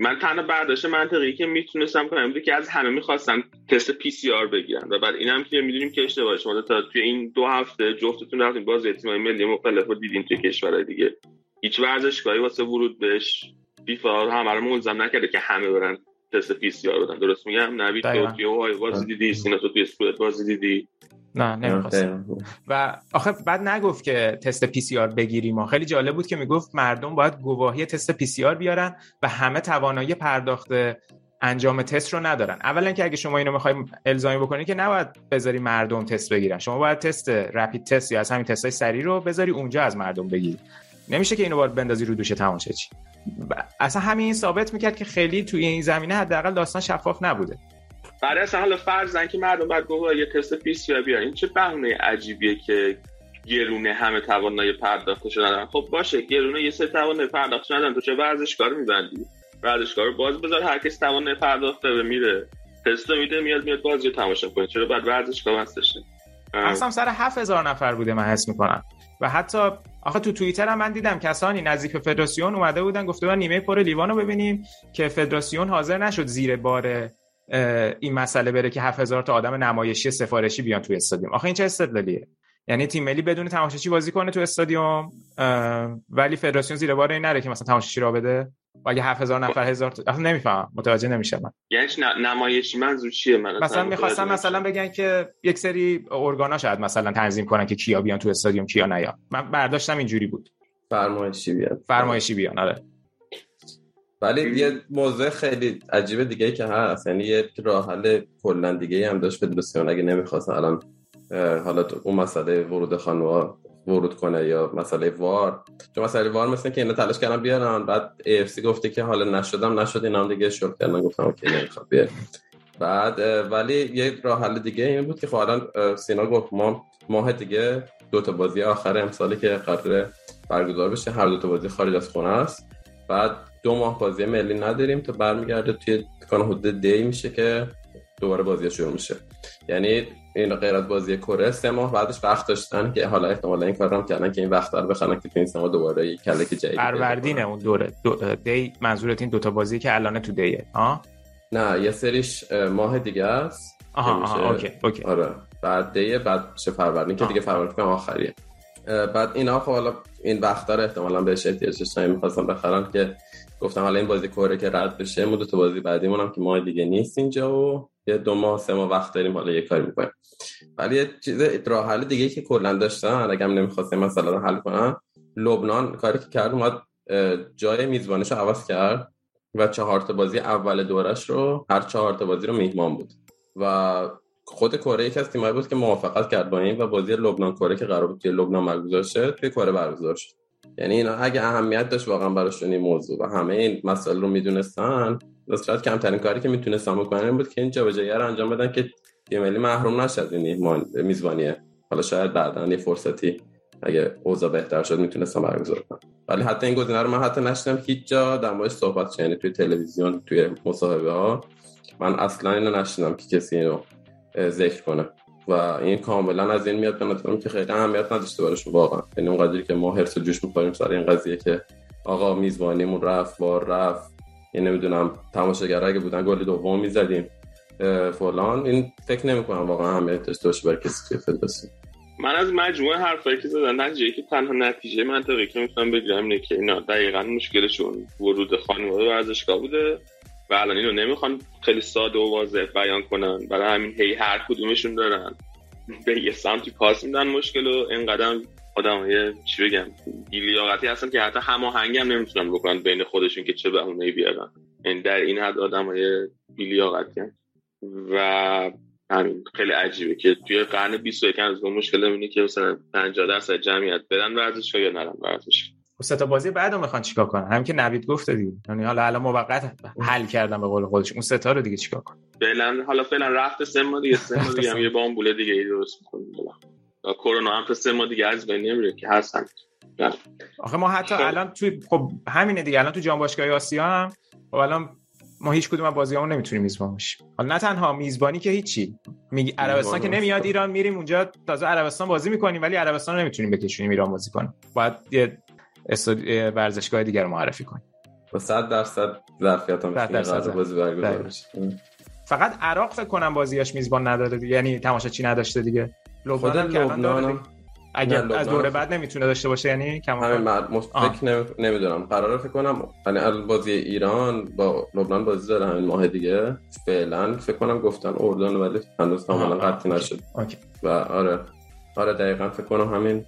من تنها برداشت منطقی که می‌تونستم کنم بود که از همه می‌خواستم تست PCR بگیرن. و بعد اینم که می‌دونیم که اشتباه شما تا توی این دو هفته جفتتون رفتین باز تیمای ملی مختلف رو دیدین توی کشورهای دیگه. هیچ ورزشگاهی واسه ورود بهش فیفا همه رو ملزم نکرده که همه برن تست PCR بدن. درست میگم؟ نوید تو توی بازی دیدی سینا تو توی اسکوت بازی دیدی. نه نمی‌خواستم. و آخه بعد نگفت که تست PCR بگیریم و خیلی جالب بود که می‌گفت مردم باید گواهی تست PCR بیارن و همه توانایی پرداخت انجام تست رو ندارن. اولا که اگه شما اینو می‌خوایم الزامی بکنید که نباید بذاری مردم تست بگیرن. شما باید تست rapid test یا از همین تست های سریع رو بذاری اونجا از مردم بگیری. نمیشه که اینو باید بندازی رو دوش چی. اصلا همین ثابت می‌کرد که خیلی توی این زمینه حداقل داستان شفاف نبوده. برای اصلا حالا فرضن که مردم باید گفت یه تست پی سی بیارن چه بهونه عجیبیه که گرونه همه توانایی پرداخت شدن خب باشه گرونه یه سه توانایی پرداخت شدن تو چه ورزشکار میبندی؟ ورزشکار باز بذار هر کس توانایی پرداخت به میره. تست میده میاد میاد بازی تماشا کنه. چرا بعد ورزشکار هستش اصلا سر 7000 نفر بوده من حس می‌کنم. و حتی آخه تو توییتر هم من دیدم کسانی نزدیک فدراسیون اومده بودن گفته بودن نیمه پر لیوانو ببینیم که فدراسیون حاضر نشد زیر بار این مسئله بره که 7000 تا آدم نمایشی سفارشی بیان تو استادیوم. آخه این چه استدلالیه؟ یعنی تیم ملی بدون تماشاچی بازی کنه تو استادیوم ولی فدراسیون زیر بار این نره که مثلا تماشاچی را بده. و اگه 7000 نفر هزار تا نمی‌فهمم. متوجه نمیشم من. یعنی نمایشی منظور چیه؟ من مثلا می‌خواستم مثلا بگن که یک سری ارگانا شاید مثلا تنظیم کنن که کیا بیان تو استادیوم کیا نیان من برداشتم اینجوری بود. فرمایشی بیان فرمایشی بیان آره. ولی یه موضوع خیلی عجیب دیگه که هست. یعنی یه راه حل کلا دیگه هم داشت فدراسیون اگه نمی‌خواستن الان حالا اون مسئله ورود خانوار ورود کنه یا مسئله وار. چون مسئله وار مثل که اینا تلاش کردن بیارن. بعد AFC گفته که حالا نشدم نشد. اینا هم دیگه شروع کردن. گفتم اوکی نمی‌خواد بیار بعد ولی یه راه حل دیگه این بود که خب الان سینا گفت ما ماه دیگه دو تا بازی آخر امسالی که قراره برگزار بشه. هر دو تا بازی خارج از خونه است. بعد دو ماه بازی ملی نداریم تا برمیگرده توی کانال حدود دی میشه که دوباره بازی شروع میشه. یعنی این غیر از بازی کره سه ماه بعدش وقت داشتن که حالا احتمالا این کارم کردن که این وقت رو بخرن که تو این سه ماه دوباره یک کلک جدید فروردینه اون دوره. دو دی منظورت این دوتا بازی که الان تو دیه ها؟ نه یه سریش ماه دیگه است آها آها اوکی اوکی. آره. بعد دیه بعد چه فروردین که دیگه فروردین آخریه. بعد اینا خب حالا این وقت داره احتمالا بهش احتیاج داشتن می‌خواستن بخرن که گفتم حالا این بازی کره که رد بشه ما دو تا بازی بعدیمون هم که ماه دیگه نیست اینجا و یه دو ماه سه ماه وقت داریم حالا یه کاری می‌کنیم. ولی یه چیز راه حل دیگه که کلا داشتن اگه هم نمی‌خواستیم مثلا حل کنن لبنان کاری که کرد اومد جای میزبانش عوض کرد و چهار تا بازی اول دورش رو هر چهار تا بازی رو میهمان بود. و خود کره یکی از تیمایی بود که موافقت کرد با این و بازی لبنان کره که قرار بود که لبنان برگزار توی کره برگزار شد. یعنی اینا اگه اهمیت داشت واقعا براشون این موضوع و همه این مسائل رو می‌دونستن شاید کمترین کاری که می‌تونستن بکنن این بود که این جابجایی رو انجام بدن که تیم ملی محروم از این میزبانیه حالا شاید بعدا یه فرصتی اگه اوضاع بهتر شد می‌تونستم برگزار کنم ولی حتی این گزینه رو من حتی نشدم هیچ جا در موردش صحبت یعنی توی تلویزیون توی مصاحبه ها من اصلا اینو نشدم که کسی اینو ذکر کنه. و این کاملا از این میاد به که خیلی اهمیت نداشته براش واقعا. یعنی اونقدری که ما هرس جوش می‌خوریم سر این قضیه که آقا میزبانیمون رفت بار رفت. یعنی نمی‌دونم تماشاگر اگه بودن گل دوم می‌زدیم. فلان. این فکر نمی‌کنم واقعا اهمیت داشته باشه برای کسی فدراسیون من از مجموعه حرفایی که زدن نتیجه که تنها نتیجه منطقی که می‌تونم بگیرم اینه که اینا دقیقا مشکلشون ورود خانواده ورزشگاه بوده. و الان اینو نمی‌خوان خیلی ساده و واضح بیان کنن. برای همین هی هر کدومشون دارن. به یه سمتی پاس میدن مشکل و اینقدر آدم های چی بگم بیلیاقتی هستن که حتی هماهنگی هم نمی‌تونن بکنن بین خودشون که چه بهونه بیارن. این در این حد آدم های بیلیاقتی و همین خیلی عجیبه که توی قرن 21 از مشکل اینه که مثلا 50 درصد جمعیت برن ورزشگاه یا نرن خب سه تا بازی بعدو می‌خوان چیکار کنن؟ هم که نوید گفته دیگه. یعنی حالا الان موقت حل کردن به قول خودش. اون سه تا رو دیگه چیکار کنن؟ فعلا حالا فعلا رفت سه ماه دیگه سه ماه دیگه یه بامبوله دیگه ای درست می‌کنیم کرونا هم سه ماه دیگه از بین نمیره که هستن. آخه ما حتی خب. الان توی خب همینه دیگه. الان تو جام باشگاهی آسیا هم خب الان ما هیچ کدوم از بازیامون نمی‌تونیم میزبان باشیم حالا نه تنها میزبانی که هیچی. میگی عربستان که نمیاد ایران میریم اونجا تازه عربستان بازی می‌کنیم ولی عربستان نمی‌تونیم بکشونیم ایران بازی کنیم باید یه ورزشگاه دیگر رو معرفی کنیم با 100 درصد ظرفیت هم بازی برگزار فقط عراق فکر کنم بازیاش میزبان نداره دیگه. یعنی تماشاچی نداشته دیگه؟ لبنان که الان اگر از دوره بعد نمی‌تونه داشته باشه یعنی کم همین فکر نمی‌دونم. قراره فکر کنم یعنی بازی ایران با لبنان بازی داره همین ماه دیگه. فعلا فکر کنم گفتن اردن ولی هنوز کاملا قطعی نشد. و آره. آره دقیقا فکر کنم همین.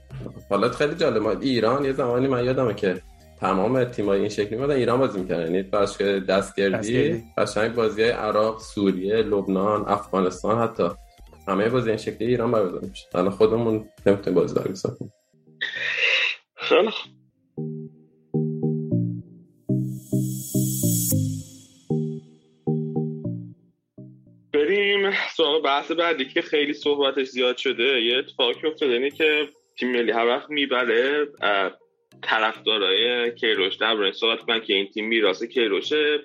حالا خیلی جالب ایران یه زمانی من یادمه که تمام تیمای این شکلی بودن ایران بازی می‌کردن. یعنی که دستگردی قشنگ بازی عراق سوریه لبنان افغانستان حتی همه بازی این شکلی ایران برگزار میشه. الان خودمون نمی‌تونیم بازی برگزار کنیم. بریم سوال بحث بعدی که خیلی صحبتش زیاد شده یه اتفاقی افتاده اینه که تیم ملی هر وقت می‌بره طرفدارای کیروش در صحبت کنن که این تیم میراث کیروشه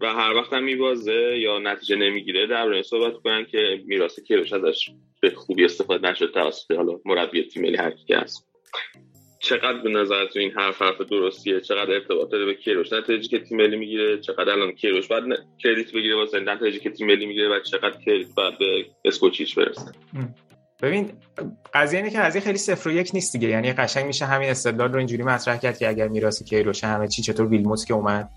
و هر وقت هم میبازه یا نتیجه نمی‌گیره در مورد صحبت کنن که میراث کیروش ازش به خوبی استفاده نشد توسط حالا مربی تیم ملی هر کی هست. چقدر به نظر تو این حرف حرف درستیه؟ چقدر ارتباط داره به کیروش؟ نتیجه که تیم ملی می‌گیره چقدر الان کیروش؟ باید کردیت بگیره واسه نتیجه که تیم ملی می‌گیره و چقدر کردیت باید به اسکوچیچ برسه. ببین قضیه اینه که قضیه خیلی صفر و یک نیست دیگه. یعنی قشنگ میشه همین استدلال رو اینجوری مطرح کرد که اگر میراث کیروش همه چی چطور ویلموت که اومد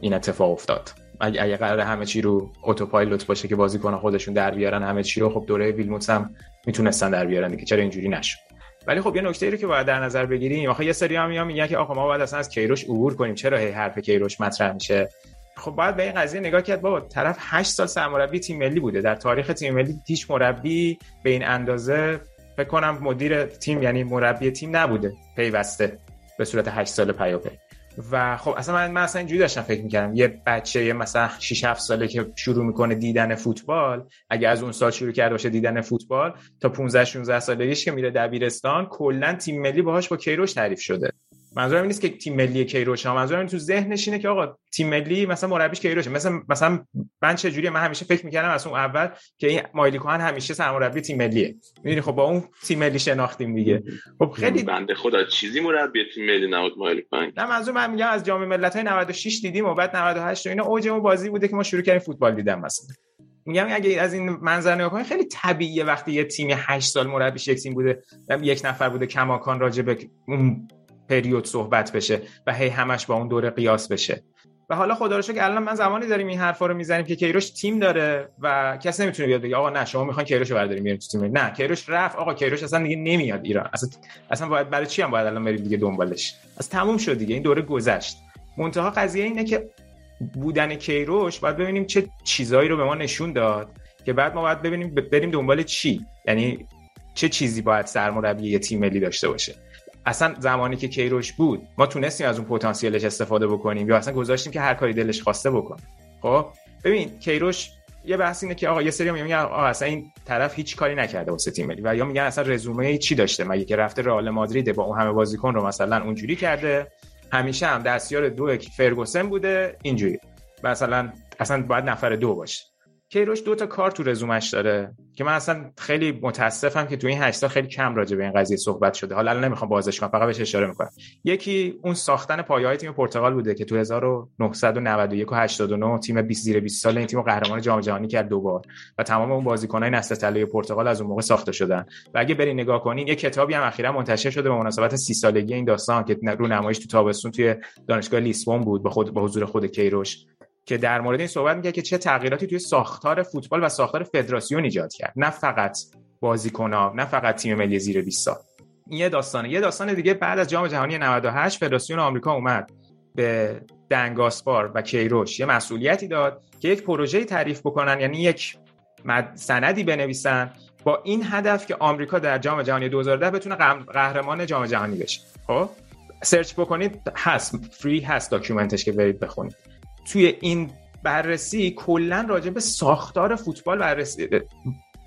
این اتفاق افتاد. اگه اگه قرار همه چی رو اتوپایلوت باشه که بازیکن خودشون در بیارن همه چی رو خب دوره ویلموتس هم می‌تونستن در بیارن دیگه. چرا اینجوری نشد؟ ولی خب یه نکته ای رو که باید در نظر بگیریم آخه یه سری هم میگن که آقا ما باید اصلا از کیروش عبور کنیم. چرا هی حرف کیروش مطرح میشه؟ خب باید به این قضیه نگاه کرد. بابا طرف 8 سال سرمربی تیم ملی بوده. در تاریخ تیم ملی هیچ مربی به این اندازه فکر کنم مدیر تیم یعنی مربی تیم نبوده پیوسته به صورت 8 سال پیاپی. و خب اصلا من, من اصلا اینجوری داشتم فکر می‌کردم. یه بچه یه مثلا 6 7 ساله که شروع می‌کنه دیدن فوتبال اگه از اون سال شروع کرده باشه دیدن فوتبال تا 15 16 سالگیش که میره دبیرستان کلا تیم ملی باهاش با کیروش تعریف شده. منظورم این نیست که تیم ملی کیروش ها منظورم این تو ذهنش اینه که آقا تیم ملی مثلا مربیش کیروشه. مثلا مثلا من چه جوری من همیشه فکر می‌کردم از اون اول که این مایلی کوهن همیشه سرمربی تیم ملیه. می‌دونی؟ خب با اون تیم ملی شناختیم دیگه. خب خیلی بنده خدا چیزی مربی تیم ملی نبود مایلی کوهن نه منظور من میگم از جام ملت‌های 96 دیدیم و بعد 98 و اینا اوج اون بازی بوده که ما شروع کردیم فوتبال دیدن مثلا. میگم اگه از این منظر نگاه کنید خیلی طبیعیه وقتی یه تیم 8 سال مربیش یک تیم بوده یک نفر بوده کماکان راجع به اون پریود صحبت بشه و هی همش با اون دوره قیاس بشه. و حالا خدا رو شکر الان من زمانی داریم این حرفا رو می‌زنیم که کیروش تیم داره و کسی نمی‌تونه بیاد بگه آقا نه شما می‌خواین کیروش رو برداریم میاریم تو تیم نه کیروش رفت. آقا کیروش اصلا دیگه نمیاد ایران. اصلا اصلا باید برای چی هم باید الان بریم دیگه دنبالش؟ از تموم شد دیگه. این دوره گذشت. منتها قضیه اینه که بودن کیروش باید ببینیم چه چیزایی رو به ما نشون داد که بعد ما باید ببینیم بریم دنبال چی؟ یعنی چه چیزی باید سرمربی یه تیم ملی داشته باشه؟ اصلا زمانی که کیروش بود ما تونستیم از اون پتانسیلش استفاده بکنیم یا اصلا گذاشتیم که هر کاری دلش خواسته بکنه. خب ببین کیروش یه بحث اینه که آقا یه سری میگن آقا اصلا این طرف هیچ کاری نکرده واسه تیم ملی و یا میگن اصلا رزومه چی داشته؟ مگه که رفته رئال مادرید با اون همه بازیکن رو مثلا اونجوری کرده؟ همیشه هم دستیار دو فرگوسن بوده اینجوری. مثلا اصلا باید نفر دو باشه. کیروش دو تا کار تو رزومش داره که من اصلا خیلی متاسفم که تو این هشت سال خیلی کم راجع به این قضیه صحبت شده. حالا الان نمی‌خوام بازش کنم فقط بهش اشاره می‌کنم. یکی اون ساختن پایه‌های تیم پرتغال بوده که تو 1991 و 89 تیم 20 زیر 20 سال این تیم قهرمان جام جهانی کرد دوبار و تمام اون بازیکنای نسل طلایی پرتغال از اون موقع ساخته شدن. و اگه برین نگاه کنین یه کتابی هم اخیرا منتشر شده به مناسبت 30 سالگی این داستان که رو نمایش تو تابستون توی دانشگاه لیسبون بود با خود با حضور خود کیروش. که در مورد این صحبت میگه که چه تغییراتی توی ساختار فوتبال و ساختار فدراسیون ایجاد کرد. نه فقط بازیکن‌ها نه فقط تیم ملی زیر 20 سال. این یه داستانه. یه داستان دیگه بعد از جام جهانی 98 فدراسیون آمریکا اومد به دنگاسپار و کیروش. یه مسئولیتی داد که یک پروژه تعریف بکنن یعنی یک سندی بنویسن با این هدف که آمریکا در جام جهانی 2010 بتونه قهرمان جام جهانی بشه. خب؟ search بکنید هست free هست document ش که برید بخونید. توی این بررسی کلا راجع به ساختار فوتبال بررسی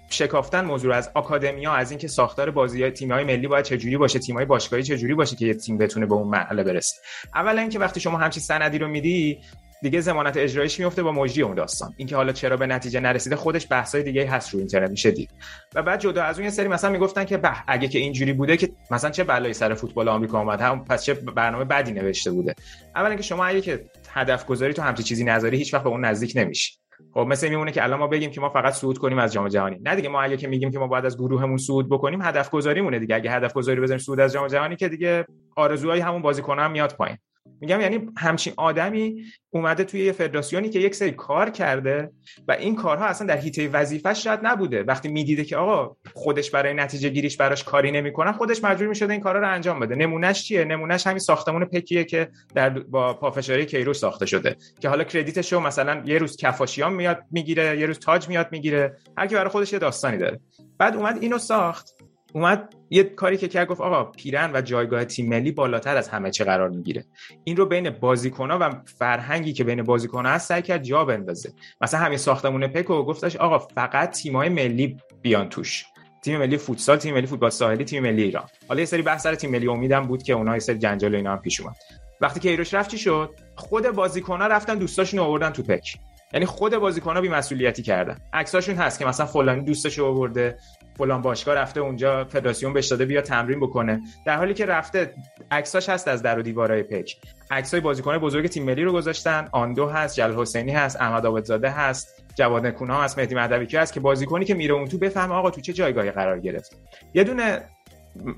شکافتن موضوع از آکادمیا از اینکه ساختار بازی تیم های ملی باید چجوری باشه تیم های باشگاهی چجوری باشه که یه تیم بتونه به اون مرحله برسه. اولا اینکه وقتی شما همچین سندی رو میدی دیگه ضمانت اجراییش میفته با مجری اون داستان. اینکه حالا چرا به نتیجه نرسیده خودش بحثای دیگه هست رو اینترنت میشه دید. و بعد جدا از اون یه سری مثلا می‌گفتن که به اگه که اینجوری بوده که مثلا چه بلایی سر فوتبال آمریکا اومد هم پس چه برنامه بدی نوشته بوده. اولا که شما اگه که هدف گذاری تو همچین چیزی نظری هیچ وقت به اون نزدیک نمیشی. خب مثل میمونه که الان ما بگیم که ما فقط صعود کنیم از جام جهانی. نه دیگه ما اگه که میگیم که ما باید از گروهمون صعود بکنیم هدف گذاریمونه دیگه. اگه هدف گذاری بزنیم صعود از جام جهانی که دیگه آرزوهای همون بازیکن هم میاد پایین. میگم یعنی همچین آدمی اومده توی یه فدراسیونی که یک سری کار کرده و این کارها اصلا در حیطه وظیفش شاید نبوده. وقتی می‌دیده که آقا خودش برای نتیجه گیریش براش کاری نمی‌کنه خودش مجبور می‌شده این کارا رو انجام بده. نمونهش چیه؟ نمونهش همین ساختمون پکیه که در با پافشاری کیروش ساخته شده که حالا کردیتش رو مثلا یه روز کفاشیان میاد می‌گیره یه روز تاج میاد می‌گیره. هر کی برای خودش یه داستانی داره. بعد اومد اینو ساخت. اومد یه کاری که کرد گفت آقا پیرن و جایگاه تیم ملی بالاتر از همه چه قرار می‌گیره. این رو بین بازیکن‌ها و فرهنگی که بین بازیکن‌ها هست سعی کرد جا بندازه. مثلا همین ساختمون پکو گفتش آقا فقط تیم‌های ملی بیان توش. تیم ملی فوتسال تیم ملی فوتبال ساحلی تیم ملی ایران. حالا یه سری بحث سر تیم ملی امیدم بود که اونها یه سری جنجال اینا هم پیش اومد. وقتی که ایروش رفت چی شد؟ خود بازیکن‌ها رفتن دوستاشون آوردن تو پک. یعنی خود بازیکن‌ها بی مسئولیتی کردن. عکساشون هست که مثلا فلانی دوستش رو آورده. فلان باشگاه رفته اونجا فدراسیون بهش داده بیا تمرین بکنه. در حالی که رفته عکساش هست از در و دیوارای پک. عکسای بازیکن بزرگ تیم ملی رو گذاشتن. آندو هست جل حسینی هست احمد عابدزاده هست جواد نکونا هست مهدی مهدوی هست که بازیکنی که میره اون تو بفهمه آقا تو چه جایگاهی قرار گرفت. یه دونه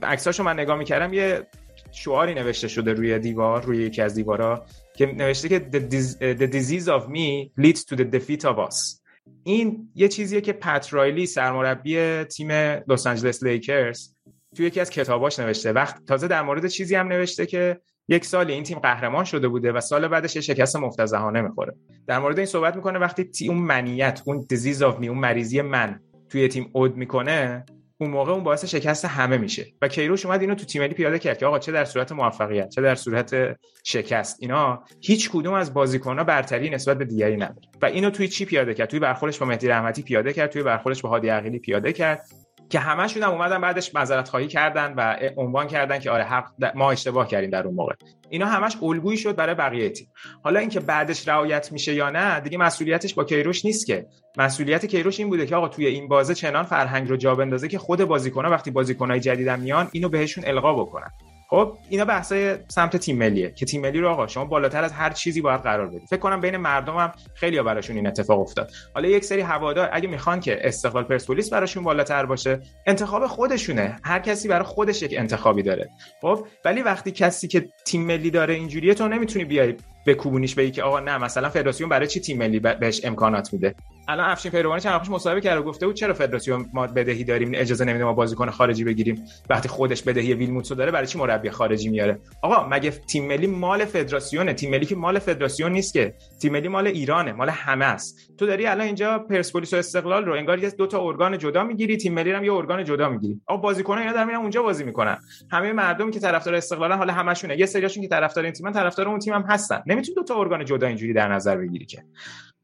عکساشو من نگاه می‌کردم یه شعاری نوشته شده روی دیوار روی یکی از دیوارا که نوشته که the, disease of me leads to the defeat of us. این یه چیزیه که پت رایلی سرمربی تیم لس آنجلس لیکرز توی یکی از کتاباش نوشته. وقت تازه در مورد چیزی هم نوشته که یک سال این تیم قهرمان شده بوده و سال بعدش یه شکست مفتزهانه می‌خوره. در مورد این صحبت می‌کنه وقتی تی اون منیت اون دیزیز آف می اون مریضی من توی تیم اود می‌کنه اون موقع اون باعث شکست همه میشه. و کیروش اومد اینو تو تیم ملی پیاده کرد که آقا چه در صورت موفقیت چه در صورت شکست اینا هیچ کدوم از بازیکن‌ها برتری نسبت به دیگری نداره. و اینو توی چی پیاده کرد؟ توی برخوردش با مهدی رحمتی پیاده کرد توی برخوردش با هادی عقیلی پیاده کرد. که همشون هم اومدن بعدش معذرت خواهی کردن و عنوان کردن که آره حق ما اشتباه کردیم در اون موقع. اینا همش الگویی شد برای بقیه تیم. حالا اینکه بعدش رعایت میشه یا نه دیگه مسئولیتش با کیروش نیست که. مسئولیت کیروش این بوده که آقا توی این بازه چنان فرهنگ رو جا بندازه که خود بازیکن‌ها وقتی بازیکن‌های جدیدن میان اینو بهشون القا بکنن. خب اینا بحثای سمت تیم ملیه که تیم ملی رو آقا شما بالاتر از هر چیزی باید قرار بدید فکر کنم بین مردم هم خیلی براشون این اتفاق افتاد. حالا یک سری هوادار اگه می‌خوان که استقلال پرسپولیس براشون بالاتر باشه انتخاب خودشونه. هر کسی برای خودش یک انتخابی داره. خب ولی وقتی کسی که تیم ملی داره اینجوریه تو نمی‌تونی بیای به کوبونیش بگی که آقا نه مثلا فدراسیون برای چی تیم ملی بهش امکانات میده؟ الان افشین پیروانی چند وقتش مصاحبه کرد و گفته بود چرا فدراسیون ما بدهی داریم اجازه نمیده ما بازیکن خارجی بگیریم؟ وقتی خودش بدهی ویلموتسو داره برای چی مربی خارجی میاره؟ آقا مگه تیم ملی مال فدراسیونه؟ تیم ملی که مال فدراسیون نیست که. تیم ملی مال ایرانه مال همه است. تو داری الان اینجا پرسپولیس و استقلال رو انگار یه دو تا ارگان جدا می‌گیری تیم ملی هم یه ارگان جدا می‌گیری. آقا بازیکن اینا در میرن اونجا بازی می‌کنن. همه مردمی که طرفدار استقلالن حالا همشونه. یه سریاشون که طرفدار این تیمن طرفدار اون تیم هم هستن. نمی‌تونی دو تا ارگان جدا اینجوری در نظر بگیری که.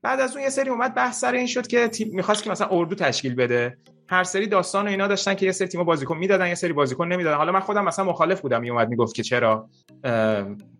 بعد از اون یه سری اومد بحث سر این شد که تیم می‌خواست که مثلا اردو تشکیل بده. هر سری داستان و اینا داشتن که یه سری تیم بازیکن می‌دادن یه سری بازیکن نمی‌دادن. حالا من خودم مثلا مخالف بودم. میومد می‌گفت که چرا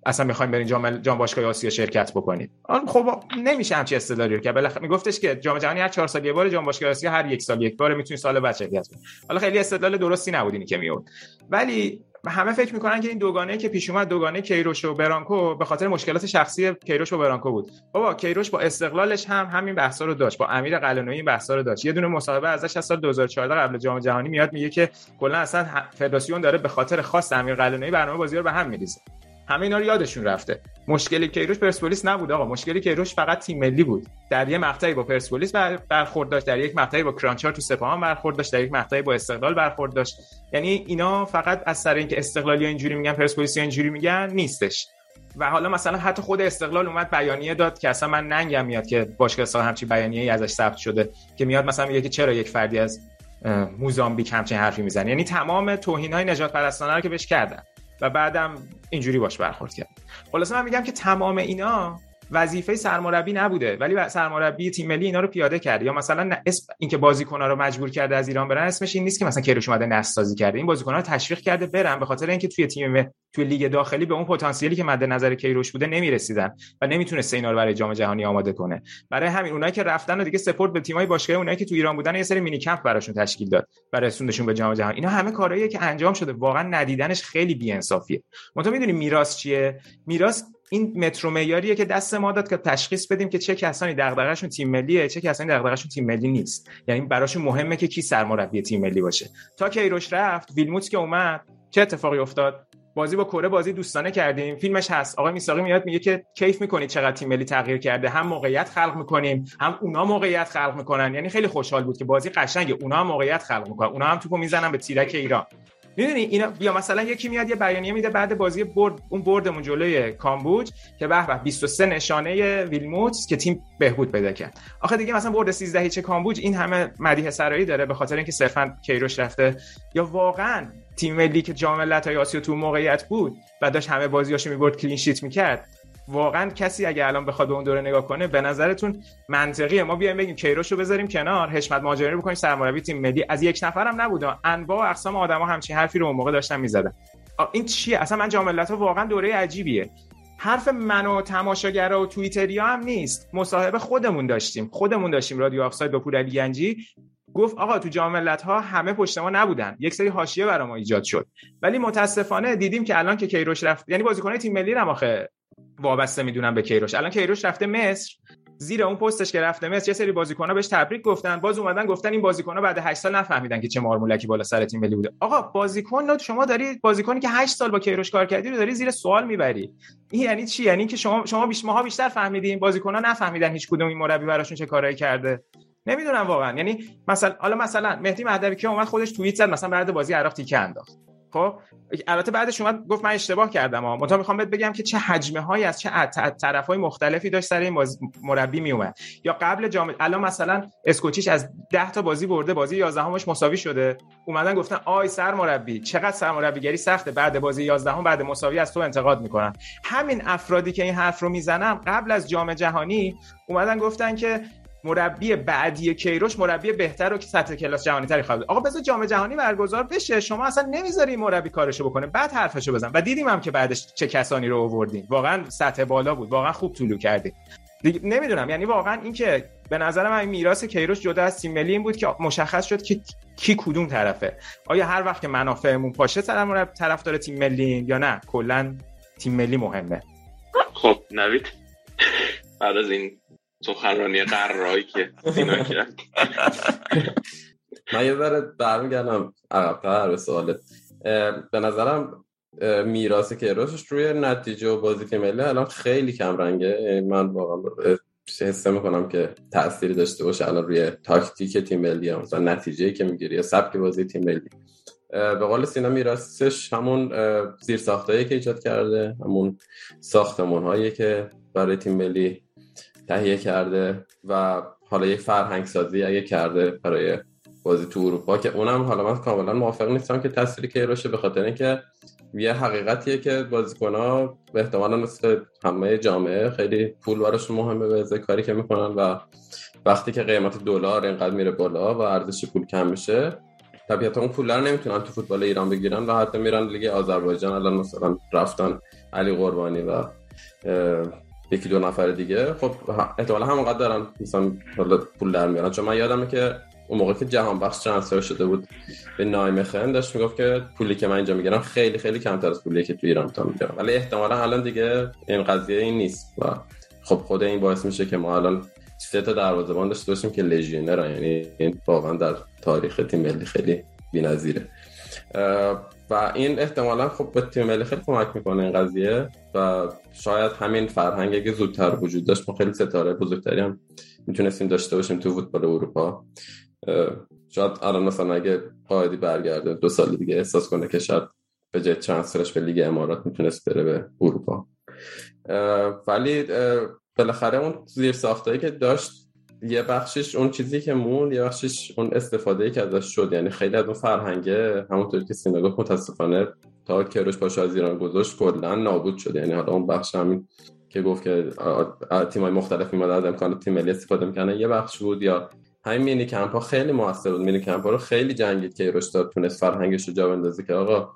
اصلا می‌خوایم برین جام جام باشگاه آسیا شرکت بکنید خب نمیشه همچی استدلالی رو که بالاخره میگفتش که جام جهانی هر 4 سال یه بار جام باشگاه آسیا هر یک سال یک بار می‌تونی سال بعد شرکت کنی. حالا خیلی استدلال درستی نبود اینی که میاد ولی همه فکر می‌کنن که این دوگانه که پیش اومد دوگانه کیروش و برانکو به خاطر مشکلات شخصی کیروش و برانکو بود. بابا کیروش با استقلالش هم همین بحثا رو داشت. با امیر قلعه‌نویی این بحثا رو داشت. یه دونه مصاحبه ازش از سال 2014 قبل جام جهانی میاد میگه که کلا اصلا فدراسیون داره به خاطر خاص امیر قلعه‌نویی برنامه بازی رو به هم میریزه. همه اینا رو یادشون رفته. مشکلی کیروش پرسپولیس نبود آقا. مشکلی کیروش فقط تیم ملی بود. در یه مقطعی با پرسپولیس برخورد داشت در یک مقطعی با کرانچار تو سپاهان برخورد داشت در یک مقطعی با استقلال برخورد داشت. یعنی اینا فقط از سر اینکه استقلالی اینجوری میگن پرسپولیس اینجوری میگن نیستش. و حالا مثلا حتی خود استقلال اومد بیانیه داد که اصلا من ننگم میاد که باشگاه سال همچی بیانیه ای ازش ثبت شده که میاد مثلا میگه که چرا یک فردی از موزامبیک همچین حرفی می‌زنه؟ یعنی تمام توهین های نجات پرستانه رو که بهش کردن. و بعدم اینجوری باش برخورد کرد. خلاصه من میگم که تمام اینا وظیفه سرمربی نبوده. ولی سرمربی تیم ملی اینا رو پیاده کرده. یا مثلا اسم اینکه بازیکن‌ها رو مجبور کرده از ایران برن اسمش این نیست که مثلا کیروش اومده نسل‌سازی کرده. این بازیکن‌ها رو تشویق کرده برن به خاطر اینکه توی تیم توی لیگ داخلی به اون پتانسیلی که مد نظر کیروش بوده نمی‌رسیدن و نمی‌تونسته اینا رو برای جام جهانی آماده کنه. برای همین اونایی که رفتن و دیگه support به تیمای باشگاهی اونایی که تو ایران بودن یه سری mini camp براشون تشکیل داد برای رسوندشون به جام جهانی. اینا همه کارهاییه که انجام شده واقعا ندیدنش خیلی بی‌انصافیه. منتها می‌دونی میراث چیه؟ میراث این مترو معیاریه که دست ما داد که تشخیص بدیم که چه کسانی دغدغه‌شون تیم ملیه چه کسانی دغدغه‌شون تیم ملی نیست. یعنی براشون مهمه که کی سرمربی تیم ملی باشه. تا کیروش رفت ویلموتس که اومد چه اتفاقی افتاد؟ بازی با کره بازی دوستانه کردیم. فیلمش هست. آقای میساقی میاد میگه که کیف می‌کنید چقدر تیم ملی تغییر کرده. هم موقعیت خلق می‌کنیم هم اونا موقعیت خلق می‌کنن. یعنی خیلی خوشحال بود که بازی قشنگه. اونا هم موقعیت خلق می‌کنن. اونا هم توپو می‌زنن به تیرک ایران. می‌دونی اینا بیا مثلا یکی میاد یه بیانیه میده بعد بازی برد اون بردمون جلوی کامبوج که به به 23 نشانه ویلموتس که تیم بهبود پیدا کرد. آخه دیگه مثلا برد 13 هیچ کامبوج این همه مدیح سرایی داره به خاطر اینکه صرفا کیروش رفته. یا واقعا تیم ملی که جام ملت‌های آسیا تو موقعیت بود و داشت همه بازیاشو می‌برد کلین شیت می‌کرد. واقعا کسی اگه الان بخواد به اون دوره نگاه کنه به نظرتون منطقیه. ما بیایم بگیم کیروش رو بذاریم کنار حشمت ماجرانی رو بکنیم سرمربی تیم ملی. از یک نفرم نبوده انواع و اقسام آدما همچین حرفی رو اون موقع داشتن می‌زدن. این چیه؟ اصلا من جام ها واقعا دوره عجیبیه. حرف من و تماشاگرا و توییتریا هم نیست. مصاحبه خودمون داشتیم. خودمون داشتیم رادیو آفساید با پور گنجی. گفت آقا تو جام ها همه پشت ما نبودن. یک سری حاشیه برای ما ایجاد شد. ولی متاسفانه دیدیم که الان که کیروش رفت یعنی بازیکن تیم ملی هم آخه. وابسته می‌دونن به کیروش. الان کیروش رفته مصر. زیر اون پستش که رفته مصر یه سری بازیکن‌ها بهش تبریک گفتن. باز اومدن گفتن این بازیکن‌ها بعد 8 سال نفهمیدن که چه مارمولکی بالا سر تیم ملی بوده. آقا بازیکن شما داری بازیکنی که 8 سال با کیروش کار کردی رو داری زیر سوال می‌بری. این یعنی چی؟ یعنی که شما شما بیش ماها بیشتر فهمیدین بازیکن‌ها نفهمیدن هیچ کدوم این مربی براشون چه کارایی کرده. نمی‌دونم واقعا. یعنی مثلا حالا مثلا مهدی مهدوی که اومد خودش توییت زد مثلا بعد بازی عراق تیکه انداخت. خب البته بعدش اومد گفت من اشتباه کردم ها. منتها می‌خوام بهت بگم که چه حجمه هایی از چه طرف های مختلفی داشت سر این مربی می اومد یا قبل جام الان مثلا اسکوچیش از 10 تا بازی برده بازی 11 همش مساوی شده. اومدن گفتن آی سر مربی چقدر سر مربیگری سخته. بعد بازی 11 هم بعد مساوی از تو انتقاد می‌کنن. همین افرادی که این حرف رو می‌زنم قبل از جام جهانی اومدن گفتن که مربی بعدی کیروش مربی بهتر رو که سطح کلاس جهانی تری خواهد آقا بذار جام جهانی برگزار بشه. شما اصلا نمی‌ذاری مربی کارشو بکنه. بعد حرفشو بزن. و دیدیم هم که بعدش چه کسانی رو آوردین واقعا سطح بالا بود. واقعا خوب طولو کردی نمی‌دونم. یعنی واقعا این که به نظر من میراث کیروش جدا از تیم ملی این بود که مشخص شد که کی کدوم طرفه. آیا هر وقت که منافعمون پاشه طرف طرفدار تیم ملی یا نه؟ کلا تیم ملی مهمه. خب نوید. بعد از این سخنرانی قرارهایی که اینا کرد. من یه ذره برمیگردم عقبتر به سوالت. به نظرم میراث کیروشش روی نتیجه و بازی که ملی الان خیلی کم رنگه. من واقعا حس می‌کنم که تأثیری داشته باشه الان روی تاکتیک تیم ملی مثلا نتیجه که می‌گیری یا سبک بازی تیم ملی. به قول سینا میراثش همون زیر ساختایی که ایجاد کرده همون ساختمون هایی که برای تیم ملی تهیه کرده و حالا یک فرهنگ سازی اگه کرده برای بازی تو اروپا که اونم حالا من کاملا موافق نیستم که تاثیری که باشه به خاطر اینکه یه حقیقتیه که بازیکن‌ها به احتمال مثل همه جامعه خیلی پول براشون مهمه به کاری که می‌کنن و وقتی که قیمت دلار اینقدر میره بالا و ارزش پول کم میشه طبیعتا اون پول رو نمی‌تونن تو فوتبال ایران بگیرن و حتی میرن لیگ آذربایجان الان مثلا رفتن علی قربانی و یکی دو نفر دیگه. خب احتمالا همونقدر دارن. مثلا پول در میارن. چون من یادمه که اون موقع که جهان بخش ترانسفر شده بود به نایمخن داشت می‌گفت که پولی که من اینجا می‌گیرم خیلی خیلی کمتر از پولی که تو ایران تا می‌گیرم ولی احتمالا الان دیگه این قضیه این نیست. و خب خود این باعث میشه که ما الان سه تا دروازه‌بان داشته باشیم که لژیونر یعنی واقعا در تاریخ تیم ملی خیلی بی‌نظیره. و این احتمالا خب به تیم ملی خیلی کمک می‌کنه این قضیه و شاید همین فرهنگ اگه زودتر وجود داشت ما خیلی ستاره بزرگتری هم می‌تونستیم داشته باشیم تو فوتبال اروپا. شاید الان مثلا اگه قاعدی برگرده دو سال دیگه احساس کنه که شاید به جای ترانسفرش به لیگ امارات می‌تونست بره به اروپا. ولی بالاخره اون زیر ساختایی که داشت یه بخشش اون چیزی که مون یه بخشش اون استفاده که ازش شد. یعنی خیلی از اون فرهنگه همونطور که سینا گفت متاسفانه تا کروش پاشو از ایران گذاشت کلا نابود شد. یعنی حالا اون بخش همین که گفت که تیم های مختلف میمدن از امکان تیم ملی استفاده می‌کنن یه بخش بود. یا همین مینی کمپ ها خیلی موثر بود. مینی کمپ ها رو خیلی جنگید که داد تونست فرهنگش رو جا بندازه که آقا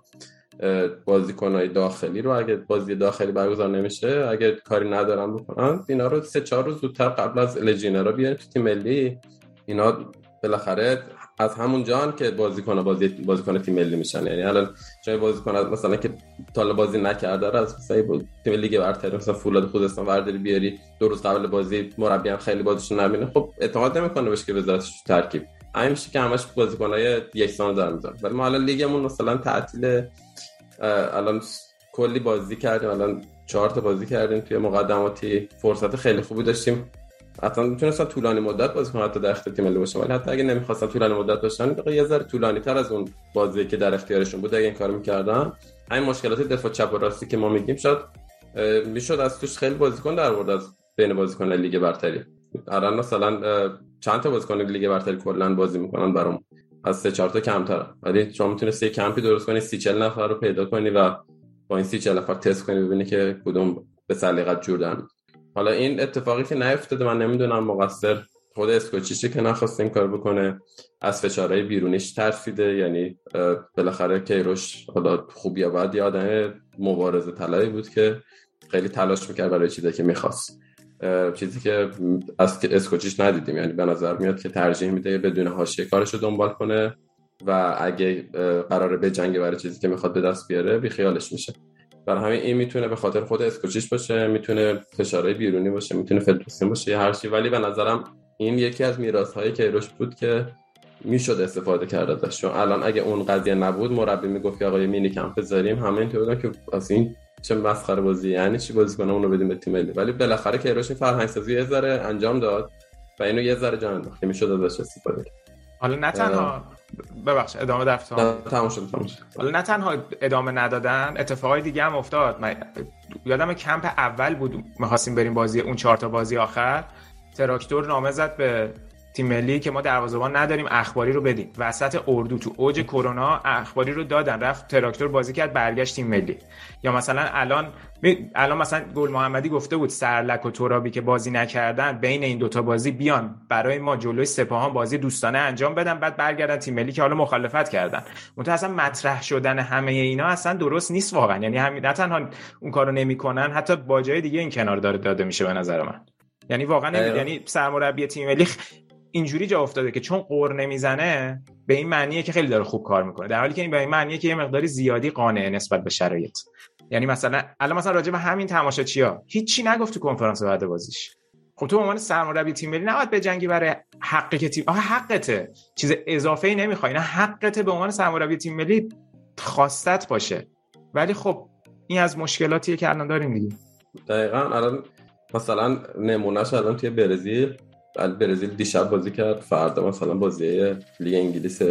بازیکنهای داخلی رو اگه بازی داخلی برگزار نمیشه اگه کاری ندارن بکنن اینا رو سه چهار روز زودتر قبل از لژینرا بیارن تو تیم ملی. اینا بالاخره از همون جان که بازیکن بازی بازیکن تیم ملی میشن. یعنی الان جای بازیکن مثلا که تا بازی نکرده از مثلا تیم لیگ برتر مثلا فولاد خوزستان ورداری بیاری دو روز قبل بازی مربی هم خیلی بازیشون نبینه. خب اعتماد نمی‌کنه بهش که بذارش ترکیب. همین که همش بازیکنای یک سال دارن می‌ذارن. ولی ما الان لیگمون مثلا تعطیل الان کلی بازی کردیم. الان چهار تا بازی کردیم توی مقدماتی. فرصت خیلی خوبی داشتیم. حتی می‌تونستن طولانی مدت بازی کنن حتی در اختیار تیم ملی باشه. ولی حتی اگه نمی‌خواستن طولانی مدت باشن یه ذره طولانی تر از اون بازی که در اختیارشون بود اگه این کارو می‌کردن. همین مشکلات دفاع چپ و راستی که ما میگیم شاید می‌شد از توش خیلی بازیکن در آورد از بین بازیکن لیگ برتری. الان مثلا چند تا بازیکن لیگ برتری کلا بازی می‌کنن برام؟ از سه چهار تا کمتر ولی شما می‌تونی سه کمپی درست کنی سی چل نفر رو پیدا کنی و با این سی چل نفر تست کنی ببینی که کدوم به سلیقت جور در حالا این اتفاقی که نیفتاده من نمی‌دونم مقصر خود اسکوچیشه که نخواست این کار بکنه. از فشارهای بیرونیش ترسیده یعنی بالاخره کیروش حالا خوب یا بد مبارزه طلبی بود که خیلی تلاش می‌کرد برای چیزی که می‌خواست. چیزی که از اسکوچیش ندیدیم. یعنی به نظر میاد که ترجیح میده بدون حاشیه کارش رو دنبال کنه و اگه قراره به جنگ برای چیزی که می‌خواد به دست بیاره بی خیالش میشه. برای همین این می‌تونه به خاطر خود اسکوچیش باشه می‌تونه فشارهای بیرونی باشه می‌تونه فدراسیون باشه هر چی. ولی به نظرم این یکی از میراث های کیروش بود که می‌شد استفاده کرد ازش. چون الان اگه اون قضیه نبود مربی می‌گفت که آقا مینی کمپ بذاریم. همه اینطور که از این چه مسخره بازی یعنی چی بازی کنه اونو بدیم به تیم ملی. ولی بالاخره کیروش این فرهنگ سازی یه ذره انجام داد و اینو یه ذره جان انداخت. می‌شد ازش استفاده حالا نه تنها ببخش ادامه شد تمام شد. حالا نه تنها ادامه ندادن اتفاقای دیگه هم افتاد. من یادم کمپ اول بود می‌خواستیم بریم بازی اون چهار تا بازی آخر. تراکتور نامه زد به تیم ملی که ما دروازه‌بان نداریم اخباری رو بدیم وسط اردو تو اوج کرونا اخباری رو دادن رفت تراکتور بازی کرد برگشت تیم ملی. یا مثلا الان الان مثلا گل محمدی گفته بود سرلک و ترابی که بازی نکردن بین این دوتا بازی بیان برای ما جلوی سپاهان بازی دوستانه انجام بدن بعد برگردن تیم ملی که حالا مخالفت کردن. منتها اصلا مطرح شدن همه اینا اصلا درست نیست واقعا. یعنی همین نه تنها اون کارو نمی‌کنن حتی با جای دیگه این کنار داره داده میشه به نظر من. یعنی واقعا یعنی سرمربی تیم ملی اینجوری جا افتاده که چون قور نمی‌زنه به این معنیه که خیلی داره خوب کار می‌کنه. در حالی که این به این معنیه که یه مقداری زیادی قانع نسبت به شرایط. یعنی مثلا الان مثلا راجع به همین تماشاچیا هیچی نگفت تو کنفرانس بعد بازیش. خب تو به عنوان سرمربی تیم ملی نباید به جنگی برای حقی که تیم حقته. چیز اضافه ای نمی‌خوای. نه حقته به عنوان سرمربی تیم ملی خواستت باشه. ولی خب این از مشکلاتیه که الان داریم دیگه. دقیقا الان مثلا نمونهش الان توی برزیل. برزیل دیشب بازی کرد. فردا مثلا بازی لیگ انگلیس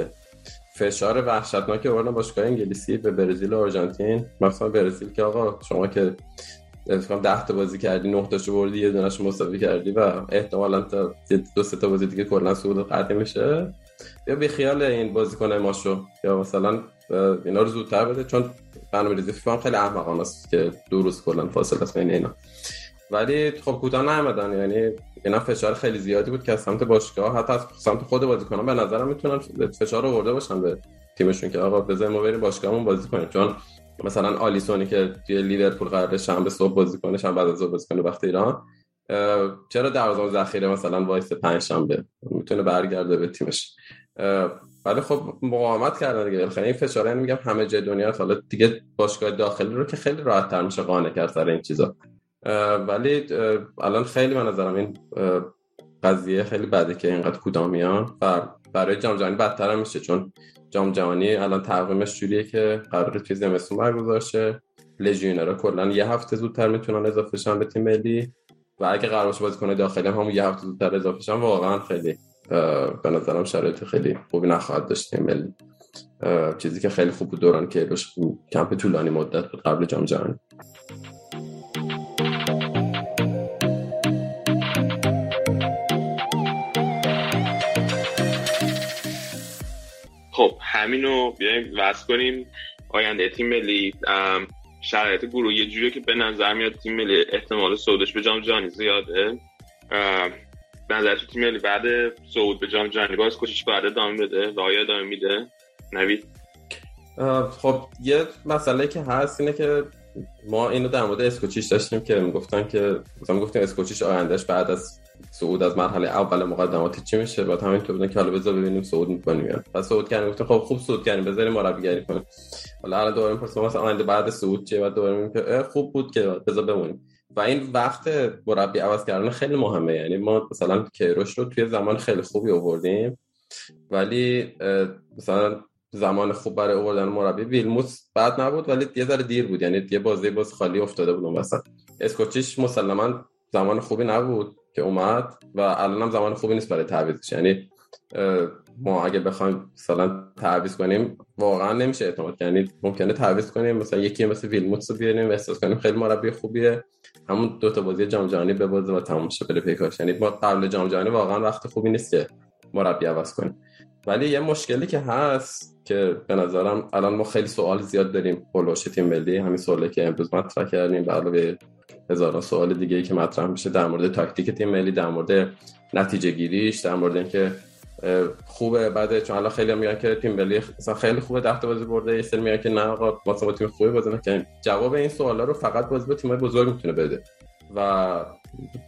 فشار وحشتناک آوردن باشگاه انگلیسی به برزیل و آرژانتین. مثلا برزیل که آقا شما که فکر 10 تا بازی کردی 9 تاشو بردی یه دونهش مساوی کردی و احتمالاً تا دو سه تا بازی دیگه کلا صعود قطعی میشه. یا بی خیال این بازیکن ماشو. یا مثلا اینا رو زودتر بده. چون برنامه‌ریزی فیفا خیلی احمقانه است که دو روز کلا فاصله است بین اینا. ولی خب کوتاه نیومدن. یعنی اینا فشار خیلی زیادی بود که از سمت باشگاه حتی از سمت خود بازیکنان به نظرم می‌تونن فشار آورده باشن به تیمشون که آقا بذاریم ما بریم باشگاهمون بازی کنیم. چون مثلا آلیسونی که توی لیورپول قراره شنبه صبح بازی کنه شنبه بعد از بازی کنه وقت ایران چرا دروازه‌بان ذخیره مثلا وایسه پنج شنبه می‌تونه برگرده به تیمش. ولی خب مقاومت کردن دیگه. خیلی این فشار میگم همه جای دنیا حالا دیگه باشگاه داخلی رو که خیلی راحت تر میشه قانع کرد سر این چیزا. ولی الان خیلی من نظرم این قضیه خیلی بده که اینقدر کوتاه میان و برای جام جهانی بدتر میشه چون جام جهانی الان تقویمش جوریه که قرار توی زمستون برگزار شه لژیونرها کلا یه هفته زودتر می‌تونن اضافه شن به تیم ملی و اگه قرار باشه بازیکن داخلی هم یه هفته زودتر اضافه شن واقعا خیلی به نظرم شرایط خیلی خوبی نخواهد داشت تیم ملی. چیزی که خیلی خوب بود دوران که کمپ طولانی مدت قبل جام جهانی. خب همینو بیایم وصل کنیم آینده تیم ملی. شرایط گروه یه جوریه که به نظر میاد تیم ملی احتمال صعودش به جام جهانی زیاده. به نظر تو تیم ملی بعد صعود به جام جهانی باز کوشش بعد ادامه بده و آیا ادامه میده. نوید؟ خب یه مسئله که هست اینه که ما اینو در مورد اسکوچیش داشتیم که می‌گفتن که مثلا گفتیم اسکوچیش آیندهش بعد از صعود از مرحله اول مقدمات چی میشه؟ بعد همینطور بودن که حالا بذار ببینیم صعود می‌کنیم یا پس صعود کردیم گفتیم خب خوب صعود کردیم بذاریم مربیگری کنیم. حالا الان دوباره می‌پرسیم مثلا آینده بعد صعود چیه؟ بعد دوباره میگیم که خوب بود که بذار بمونیم. و این وقت مربی عوض کردن خیلی مهمه. یعنی ما مثلا کیروش رو توی زمان خیلی خوبی آوردیم ولی مثلا زمان خوب برای آوردن مربی ویلموس بعد نبود ولی یه ذره دیر بود. یعنی یه بازی باز خالی افتاده بود وسط. اسکوچیش مسلما زمان خوبی نبود. که اومد و الان هم زمان خوبی نیست برای تعویضش. یعنی ما اگه بخوایم مثلا تعویض کنیم واقعا نمیشه اعتماد یعنی ممکنه تعویض کنیم مثلا یکی مثل ویلموتس رو بیاریم احساس کنیم خیلی مربی خوبیه. همون دو تا بازی جام جهانی ببازه و تموم شه بره پیکاش. یعنی ما قبل جام جهانی واقعا وقت خوبی نیست که مربی عوض کنیم. ولی یه مشکلی که هست که به نظرم الان ما خیلی سوال زیاد داریم بلوش تیم ملی. همین سوالی که امروز مطرح کردیم به علاوه هزاران سوال دیگه که مطرح میشه در مورد تاکتیک تیم ملی در مورد نتیجه گیریش در مورد اینکه خوبه. بعد چون الان خیلی میگن که تیم ملی مثلا خیلی خوبه ده تا بازی برده. یه سری میگن که نه آقا ما با تیم خوبی بازی نکنیم جواب این سوالا رو فقط بازی با تیم‌های بزرگ می‌تونه بده. و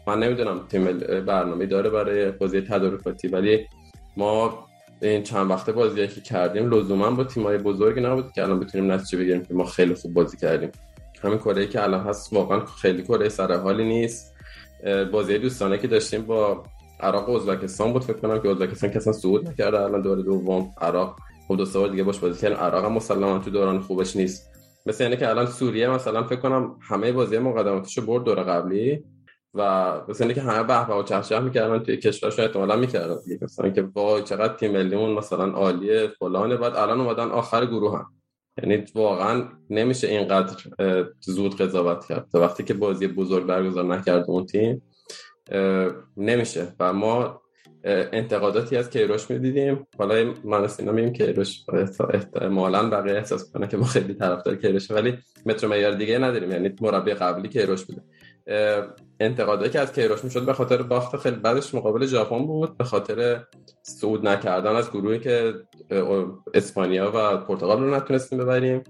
من نمی‌دونم تیم برنامه داره برای بازی تدارکاتی ولی ما این چند وقته بازی که کردیم لزوما با تیمای بزرگی نبود که الان بتونیم نتیجه بگیریم که ما خیلی خوب بازی کردیم. همین کره که الان هست واقعا خیلی کره سر حالی نیست. بازی دوستانه که داشتیم با عراق و ازبکستان بود فکر کنم که ازبکستان کسا صعود نکرده الان دور دوم عراق. خود دو سوال دیگه باش بازی کردن عراق هم مسلما تو دوران خوبش نیست. مثل یعنی که الان سوریه مثلا فکر کنم همه بازی مقدماتشو برد دور قبلی و مثلا که همه به و چهچه می‌کردن توی کشورشون احتمالا می‌کردن مثلا که وای چقدر تیم ملیمون مثلا عالیه فلانه. بعد الان اومدن آخر گروه هم یعنی واقعا نمیشه اینقدر زود قضاوت کرد. تا وقتی که بازی بزرگ برگزار نکرد اون تیم نمیشه. و ما انتقاداتی از کیروش می‌دیدیم. حالا من سینا میگیم کیروش احتمالا بقیه احساس کنه که ما خیلی طرفدار کیروشه ولی مترو معیار دیگه نداریم. یعنی مربی قبلی کیروش بوده. انتقادایی که از کیروش می‌شد به خاطر باخت خیلی بعدش مقابل ژاپن بود به خاطر صعود نکردن از گروهی که اسپانیا و پرتغال رو نتونستیم ببریم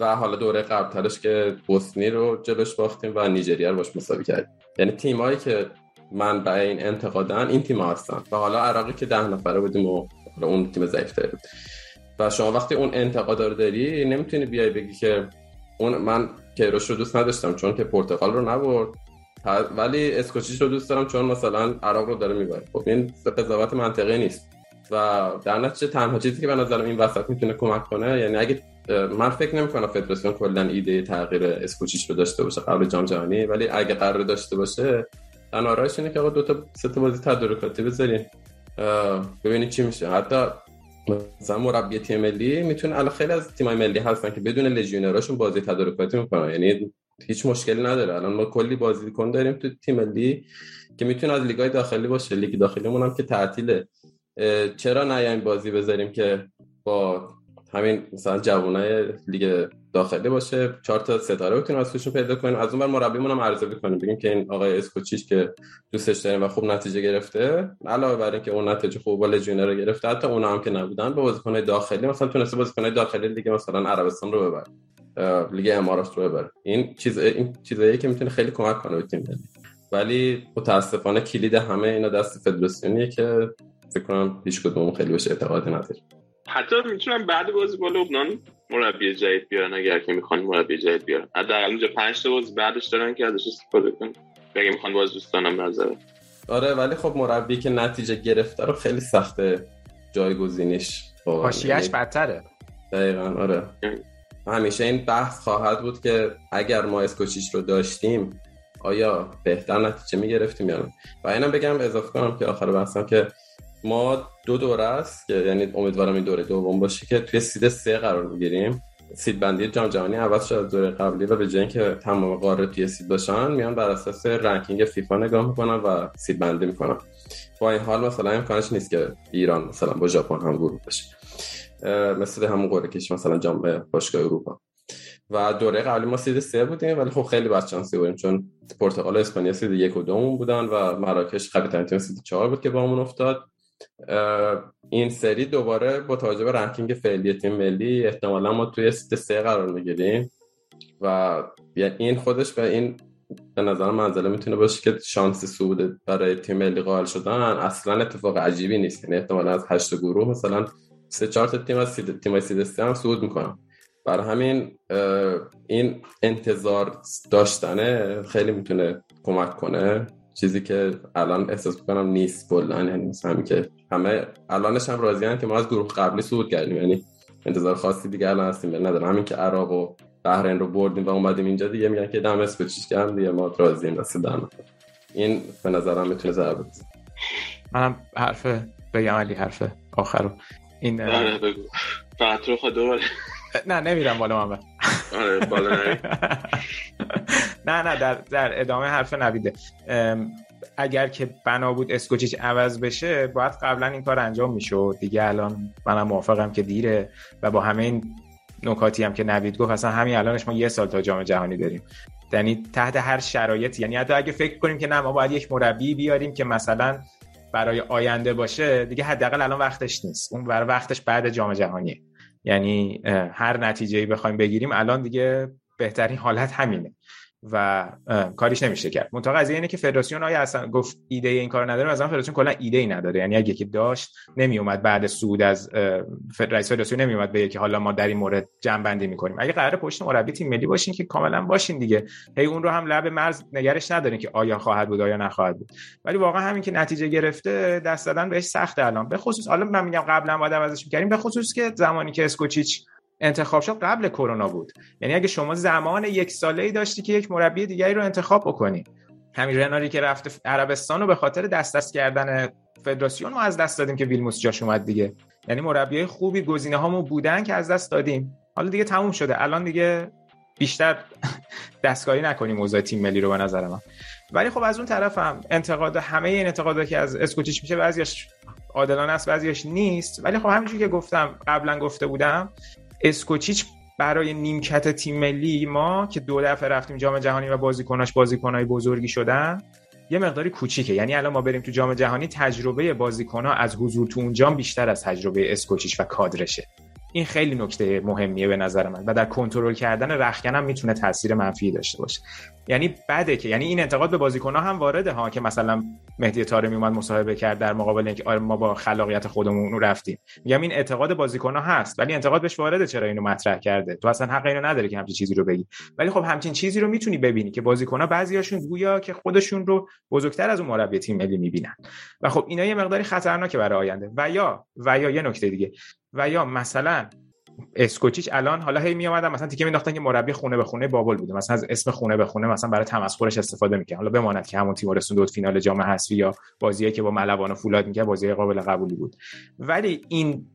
و حالا دوره قبلترش که بوسنی رو جلوش باختیم و نیجریه رو باش مساوی کردیم. یعنی تیمایی که من به این انتقادن این تیم هستن و حالا عراقی که ده نفره بودیم و اون تیم ضعیف بود. و شما وقتی اون انتقاد رو داری نمی‌تونی بیای بگی که اون من کیروش رو دوست نداشتم چون که پرتغال رو نبرد. ولی اسکوچیش رو دوست دارم چون مثلا عراق رو داره می‌بره. خب این قضاوت منطقی نیست. و در نتیجه تنها چیزی که به نظرم این وسط می‌تونه کمک کنه یعنی اگه من فکر نمی کنم فدراسیون کلا ایده تغییر اسکوچیش رو داشته باشه قبل جام جهانی ولی اگه قرار داشته باشه تنها اینه که آقا دو تا سه تا بازی تدارکاتی بذارین. ببینید چی میشه. حتی مثلا مربی تیم ملی می‌تونه خیلی از تیمای ملی هستن که بدون لژیونراشون بازی تدارکاتی می‌کنن. یعنی هیچ مشکلی نداره. الان ما کلی بازیکن داریم تو تیم ملی که می‌تونه از لیگای داخلی باشه. لیگ داخلیمون هم که تعطیله. چرا نیایم بازی بذاریم که با همین مثلا جوانای لیگ داخلی باشه چهار تا ستاره بتونیم از توشون پیدا کنیم از اون مربیمون هم ارزیابی کنیم بگیم که این آقای اسکوچیچ که دوستش داریم و خوب نتیجه گرفته علاوه بر اینکه اون نتیجه خوب با لژیونر گرفته حتی اونا هم که نبودن به بازیکن‌های داخلی مثلا تونسته بازیکن‌های داخلی لیگ مثلا عربستان رو ببره لیگ امارات رو ببره. این چیز این چیزایی که می‌تونه خیلی کمک کنه به تیم ولی متاسفانه کلید همه اینا دست فدراسیونیه که فکر کنم هیچ کدوم خیلی بهش اعتقاد نداره. حتی می‌تونم بعد بازی با لبنان مربی جدید بیارن اگر که می‌خوان مربی جدید بیارن. حداقل اونجا 5 تا بازی بعدش دارن که ازش استفاده کنن. اگه می‌خوان باز دوستانم نظر. آره ولی خب مربی که نتیجه گرفته رو خیلی سخته جایگزینش حاشیه‌اش یعنی بدتره. دقیقا آره. همیشه این بحث خواهد بود که اگر ما اسکوچیش رو داشتیم آیا بهتر نتیجه می‌گرفتیم یا نه؟ و اینم بگم اضافه کنم که آخر بحثم که ما دو دوره است که یعنی امیدوارم این دوره دوم باشه که توی سید سه قرار بگیریم سید بندی جام جهانی عوض شد از دوره قبلی و به جای که تمام قاره توی سید باشن میان بر اساس رنکینگ فیفا نگاه می‌کنن و سید بندی می‌کنن. با این حال مثلا امکانش نیست که ایران مثلا با ژاپن هم گروه بشه. مثل همون قرعه کشی مثلا جام باشگاه اروپا. و دوره قبلی ما سید سه بودیم ولی خب خیلی بچانسی بودیم چون پرتغال و اسپانیا سید یک و دوم بودن و مراکش قبل تیم سید چهار بود که با همون افتاد. این سری دوباره با توجه به رنکینگ فعلی تیم ملی احتمالا ما توی سید سه قرار می‌گیریم و این خودش به این به نظر منزله می‌تونه باشه که شانس سود برای تیم ملی قائل شدن. اصلا اتفاق عجیبی نیست. یعنی احتمالا از هشت گروه مثلا سه چهار تا تیم از سید تیم سید هم صعود می‌کنن. برای همین این انتظار داشتنه خیلی می‌تونه کمک کنه. چیزی که الان احساس می‌کنم نیست کلا یعنی همین که همه الانش هم راضی که ما از گروه قبلی صعود کردیم. یعنی انتظار خاصی دیگه الان هستیم ندارم. همین که عراق و بحرین رو بردیم و اومدیم اینجا دیگه میگن که دم اسپچیش کردم دیگه ما راضییم دست این به نظرم می‌تونه ضربه منم حرف بگم علی حرف آخر این آره بگو. فقط رو خود نه نمیرم بالا من آره نه نه در, در ادامه حرف نویده. اگر که بنا بود اسکوچیچ عوض بشه باید قبلا این کار انجام می‌شد. دیگه الان منم موافقم که دیره و با همه این نکاتی هم که نوید گفت اصلا همین الانش ما یه سال تا جام جهانی داریم. یعنی تحت هر شرایطی یعنی حتی اگه فکر کنیم که نه ما باید یک مربی بیاریم که مثلا برای آینده باشه دیگه حداقل الان وقتش نیست. اون بر وقتش بعد جام جهانیه. یعنی هر نتیجه بخوایم بگیریم الان دیگه بهترین حالت همینه. و کاریش نمیشه کرد. منتها قضیه اینه که فدراسیون آیا اصلا گفت ایده این کار نداره؟ مثلا فدراسیون کلا ایده ای نداره. یعنی اگه که داشت نمی اومد بعد سود از رئیس فدراسیون نمی اومد بگه که حالا ما در این مورد جمع می‌کنیم. اگه قرار پشت مربی تیم ملی باشین که کاملا باشین دیگه. هی اون رو هم لب مرز نگرش ندارین که آیا خواهد بود آیا نخواهد بود. ولی واقعا همین که نتیجه گرفته دست دادن بهش سخت الان. به خصوص حالا من میگم قبلا باید عوضش می‌کردیم. به خصوص که زمانی که اسکوچیچ انتخاب شد قبل کرونا بود. یعنی اگه شما زمان یک ساله ای داشتی که یک مربی دیگری رو انتخاب بکنی. همین رناری که رفته عربستان رو به خاطر دست دست کردن فدراسیون رو از دست دادیم که ویلموس جاش اومد دیگه. یعنی مربی خوبی گزینه هامون بودن که از دست دادیم. حالا دیگه تموم شده. الان دیگه بیشتر دستکاری نکنیم موضوع تیم ملی رو به نظر من. ولی خب از اون طرف هم انتقاد همه این انتقادات که از اسکوچیچ میشه بعضیش عادلانه است بعضیش نیست. ولی خب همینجوری که گفتم قبلا گفته بودم اسکوچیچ برای نیمکت تیم ملی ما که دو دفعه رفتیم جام جهانی و بازیکناش بازیکنای بزرگی شدن یه مقداری کوچیکه. یعنی الان ما بریم تو جام جهانی تجربه بازیکنها از حضور تو اون جام بیشتر از تجربه اسکوچیچ و کادرشه. این خیلی نکته مهمیه به نظر من و در کنترل کردن رخکن می‌تونه تاثیر منفی داشته باشه. یعنی بده که یعنی این انتقاد به بازیکن‌ها هم وارده ها که مثلا مهدی طارمی اومد مصاحبه کرد در مقابل اینکه آره ما با خلاقیت خودمون رفتیم. میگم این اعتقاد بازیکن‌ها هست ولی انتقاد بهش وارده چرا اینو مطرح کرده؟ تو اصلا حق اینو نداره که همچین چیزی رو بگی. ولی خب همچین چیزی رو می‌تونی ببینی که بازیکن‌ها بعضیاشون گویا که خودشون رو بزرگتر از اون مربی تیم ملی می‌بینن. و خب اینا یه مقداری خطرناکه برای آینده. و یا و یا یه نکته دیگه. و یا مثلا اسکوچیچ الان حالا هی می اومدن مثلا تیکه مینداختن که مربی خونه به خونه بابل بوده. مثلا از اسم خونه به خونه مثلا برای تمسخرش استفاده می‌کنه حالا بماند که همون تیم رسوند دو فینال جام حذفی یا بازیه که با ملوان و فولاد میگه بازی قابل قبولی بود. ولی این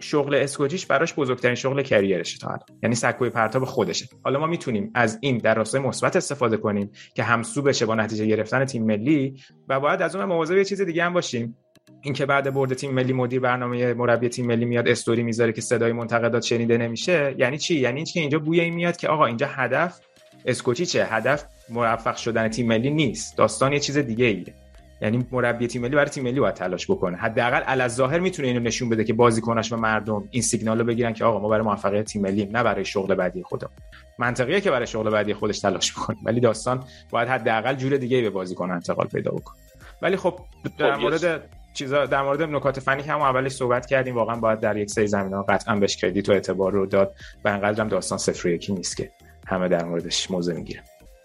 شغل اسکوچیچ براش بزرگترین شغل کریرشه تا الان. یعنی سکوی پرتاب خودشه. حالا ما می‌تونیم از این در راستای مثبت استفاده کنیم که همسو بشه با نتیجه گرفتن تیم ملی و باید از اون مواظب یه چیز دیگه هم باشیم. اینکه بعد برد تیم ملی مدیر برنامه مربی تیم ملی میاد استوری می‌ذاره که صدای منتقدات شنیده نمیشه یعنی چی؟ یعنی اینکه اینجا بوی این میاد که آقا اینجا هدف اسکوچی چه هدف موفق شدن تیم ملی نیست. داستان یه چیز دیگه ایه یعنی مربی تیم ملی برای تیم ملی باید تلاش بکنه. حداقل ظاهر می‌تونه اینو نشون بده که بازیکناش و مردم این سیگنال رو بگیرن که آقا ما برای موفقیت تیم ملی نه برای شغل بعدی خودم. منطقیه که برای شغل بعدی خودش تلاش بکنه. ولی داستان باید حداقل جور دیگه به بازیکن انتقال پیدا بکنه. ولی خب در خب، مورد چیزا در مورد نکات فنی هم اولش صحبت کردیم. واقعا باید در یک سری زمین ها قطعا بهش کردیت و اعتبار رو داد و انقدر هم داستان صفر یکی نیست که همه در موردش موضوع می‌گیره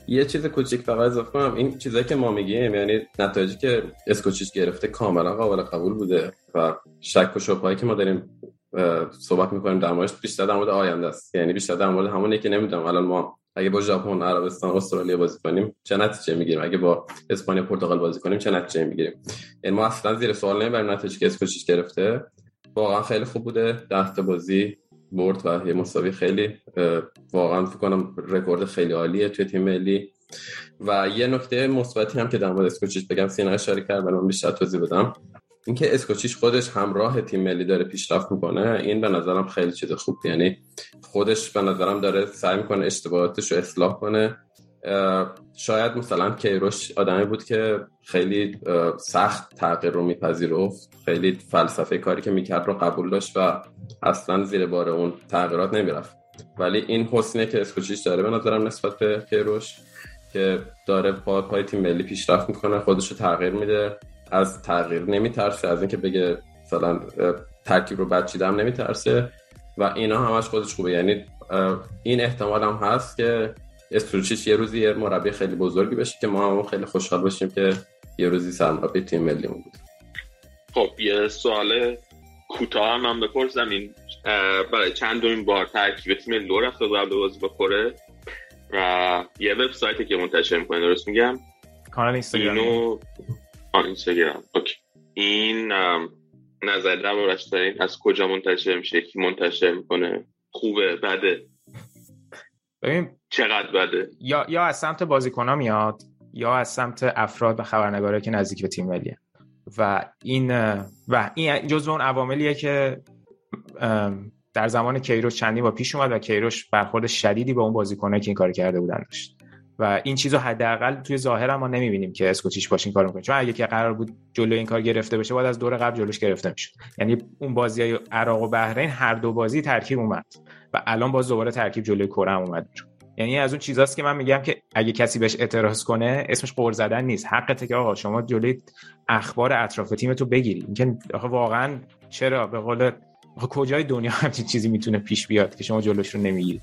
یه چیز کوچیک فقط اضافه کنم. این چیزایی که ما میگیم یعنی نتایجی که اسکوچیچ گرفته کاملا قابل قبول بوده و شک و شبههایی که ما داریم صحبت می‌کنیم در موردش بیشتر در مورد آینده است. یعنی بیشتر در مورد همونی که نمی‌دونم. الان ما اگه با ژاپن عربستان استرالیا بازی کنیم چه نتیجه می‌گیریم؟ اگه با اسپانیا پرتغال بازی کنیم چه نتیجه می‌گیریم؟ یعنی ما اصلا زیر سوال نمی‌بریم نتیجه که اسکوچیچ گرفته. واقعا خیلی خوب بوده. ده بازی برد و یه مساوی خیلی واقعا فکر کنم رکورد خیلی عالیه توی تیم ملی. و یه نکته مثبتی هم که در مورد اسکوچیچ بگم سینا اشاره کرد من بیشتر توضیح بدم. اینکه اسکوچیش خودش همراه تیم ملی داره پیشرفت می‌کنه این به نظرم خیلی چیز خوب. یعنی خودش به نظرم داره سعی می‌کنه اشتباهاتش رو اصلاح کنه. شاید مثلا کیروش آدمی بود که خیلی سخت تغییر رو میپذیرفت. خیلی فلسفه کاری که می‌کرد رو قبول داشت و اصلا زیر بار اون تغییرات نمی‌رفت. ولی این حسنه که اسکوچیش داره به نظرم نسبت به کیروش که داره با پای تیم ملی پیشرفت می‌کنه خودش رو تغییر میده. از تغییر نمیترسه از اینکه بگه مثلا ترکیب رو بچیدم نمیترسه و اینا همش خودش خوبه. یعنی این احتمال هم هست که استروچیش یه روزی یه مربی خیلی بزرگی بشه که ما هم خیلی خوشحال باشیم که یه روزی سرمربی تیم ملی بود. خب یه سوال کوتاه هم من بپرسم. این برای چند دومین بار ترکیب تیم لو رفته قبل بازی با کره و یه وبسایتی که منتشر می‌کنه درست میگم؟ کانال اینستاگرام آن اینستاگرام. اوکی. این نظر دربارش دارین. از کجا منتشر میشه؟ کی منتشر می‌کنه؟ خوبه؟ بده؟ ببین چقدر بده؟ یا یا از سمت بازیکن‌ها میاد یا از سمت افراد و خبرنگاره که نزدیک به تیم ملیه. و این و این جزو اون عواملیه که در زمان کیروش چندی با پیش اومد و کیروش برخورد شدیدی با اون بازیکنایی که این کار کرده بودن داشت. و این چیزو حداقل توی ظاهر ما نمی‌بینیم که اسکوچیش باش این کارو می‌کنه. چون اگه که قرار بود جلو این کار گرفته بشه باید از دور قبل جلوش گرفته می‌شد. یعنی اون بازی های عراق و بحرین هر دو بازی ترکیب اومد و الان باز دوباره ترکیب جلوی کره هم اومد. یعنی از اون چیزاست که من میگم که اگه کسی بهش اعتراض کنه اسمش قور زدن نیست. حقته که آقا شما جلوی اخبار اطراف تیمتو بگیری. اینکه واقعا چرا؟ به قول کجای دنیا همچین چیزی می‌تونه پیش بیاد که شما جلوش رو نمی‌گیری؟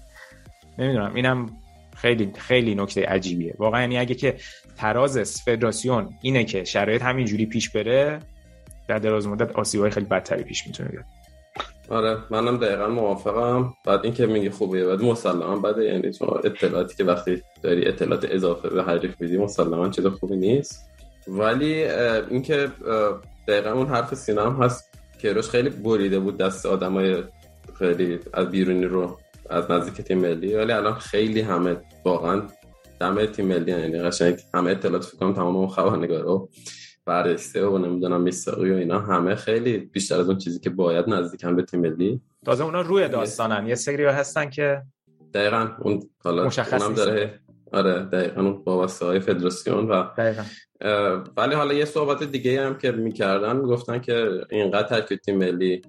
نمی‌دونم. اینم خیلی خیلی نکته عجیبیه. واقعا یعنی اگه که تراز فدراسیون اینه که شرایط همینجوری پیش بره در دراز مدت آسیبای خیلی بدتری پیش می‌تونه بیاد. آره منم دقیقا موافقم. بعد اینکه میگی خوبه بعد مسلما بده. یعنی چون اطلاعاتی که وقتی داری اطلاعات اضافه به حریف میدی مسلما چیز خوبی نیست. ولی اینکه دقیقا اون حرف سینا هم هست کیروش خیلی بریده بود دست آدمای خیلی از بیرونی رو. از نزدیک تیم ملی ولی الان خیلی همه واقعا دم تیم ملی یعنی قشنگ همه اطلاعات فکر کنم تمام اون خبرنگارا بررسته و نمی‌دونم میساقی و اینا همه خیلی بیشتر از اون چیزی که باید نزدیکن به تیم ملی. تازه اونا روی داستانن. یه سری هستن که دقیقا اون حالا مشخص اونم داره آره دقیقا اون وابسته های فدراسیون و دقیقا. ولی حالا یه صحبت دیگه هم که می‌کردن گفتن که اینقدر ترکیب تیم ملی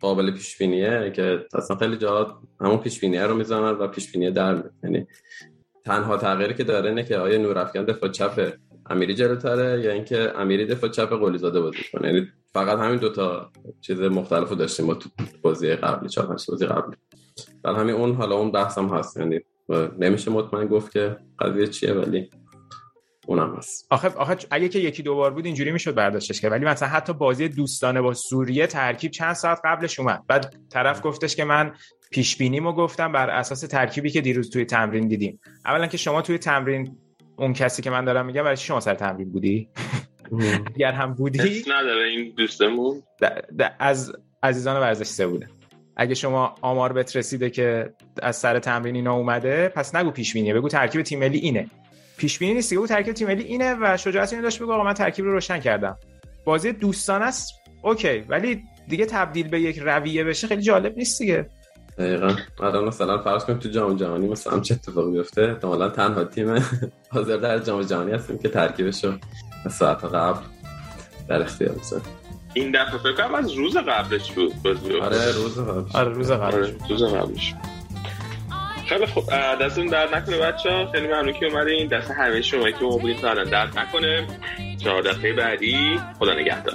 قابل پیش بینیه که اصلا خیلی جا همون پیش بینیه رو می‌زنن و پیش بینیه در یعنی تنها تغییری که داره اینه که آیا نورافکن دفاع چپ امیری جلوتره یا اینکه امیری دفاع چپ قلی زاده بازی کنه. یعنی فقط همین دوتا چیز مختلفو داشتیم ما تو بازی قبلی چهار بازی قبلی. بل همین اون حالا اون بحثم هست. یعنی نمیشه مطمئن گفت که قضیه چیه ولی اونم هست. آخه آخه اگه که یکی دو بار بود اینجوری می‌شد برداشتش کرد. ولی مثلا حتی بازی دوستانه با سوریه ترکیب چند ساعت قبلش اومد. بعد طرف گفتش که من پیش بینیمو گفتم بر اساس ترکیبی که دیروز توی تمرین دیدیم. اولا که شما توی تمرین اون کسی که من دارم میگم برای شما سر تمرین بودی؟ اگر هم بودی؟ نداره این دوستمون. از عزیزان ورزش سه بوده. اگه شما آمار بهت رسیده که از سر تمرین اینا اومده پس نگو پیش بینیه بگو ترکیب تیم ملی اینه. پیش بینی نیست بگو ترکیب تیم ملی اینه و شجاعت اینو داشت بگو آقا من ترکیب رو روشن کردم. بازی دوستانه است. اوکی. ولی دیگه تبدیل به یک رویه بشه خیلی جالب نیست دیگه. دقیقا. الان مثلا فرض کنیم تو جام جهانی مثلا چه اتفاقی بیفته؟ احتمالاً تنها تیم حاضر در جام جهانی هستیم که ترکیبش رو ساعت قبل در اختیار بذاریم. این دفعه فکر کنم از روز قبلش بود بازی. آره روز قبلش. آره روز قبلش. آره روز قبلش. خیلی خوب. دستتون درد نکنه بچه ها خیلی ممنون که اومدین. دست همه شما که ما بودین تا درد نکنه. چهار دفعه بعدی خدا نگهدار.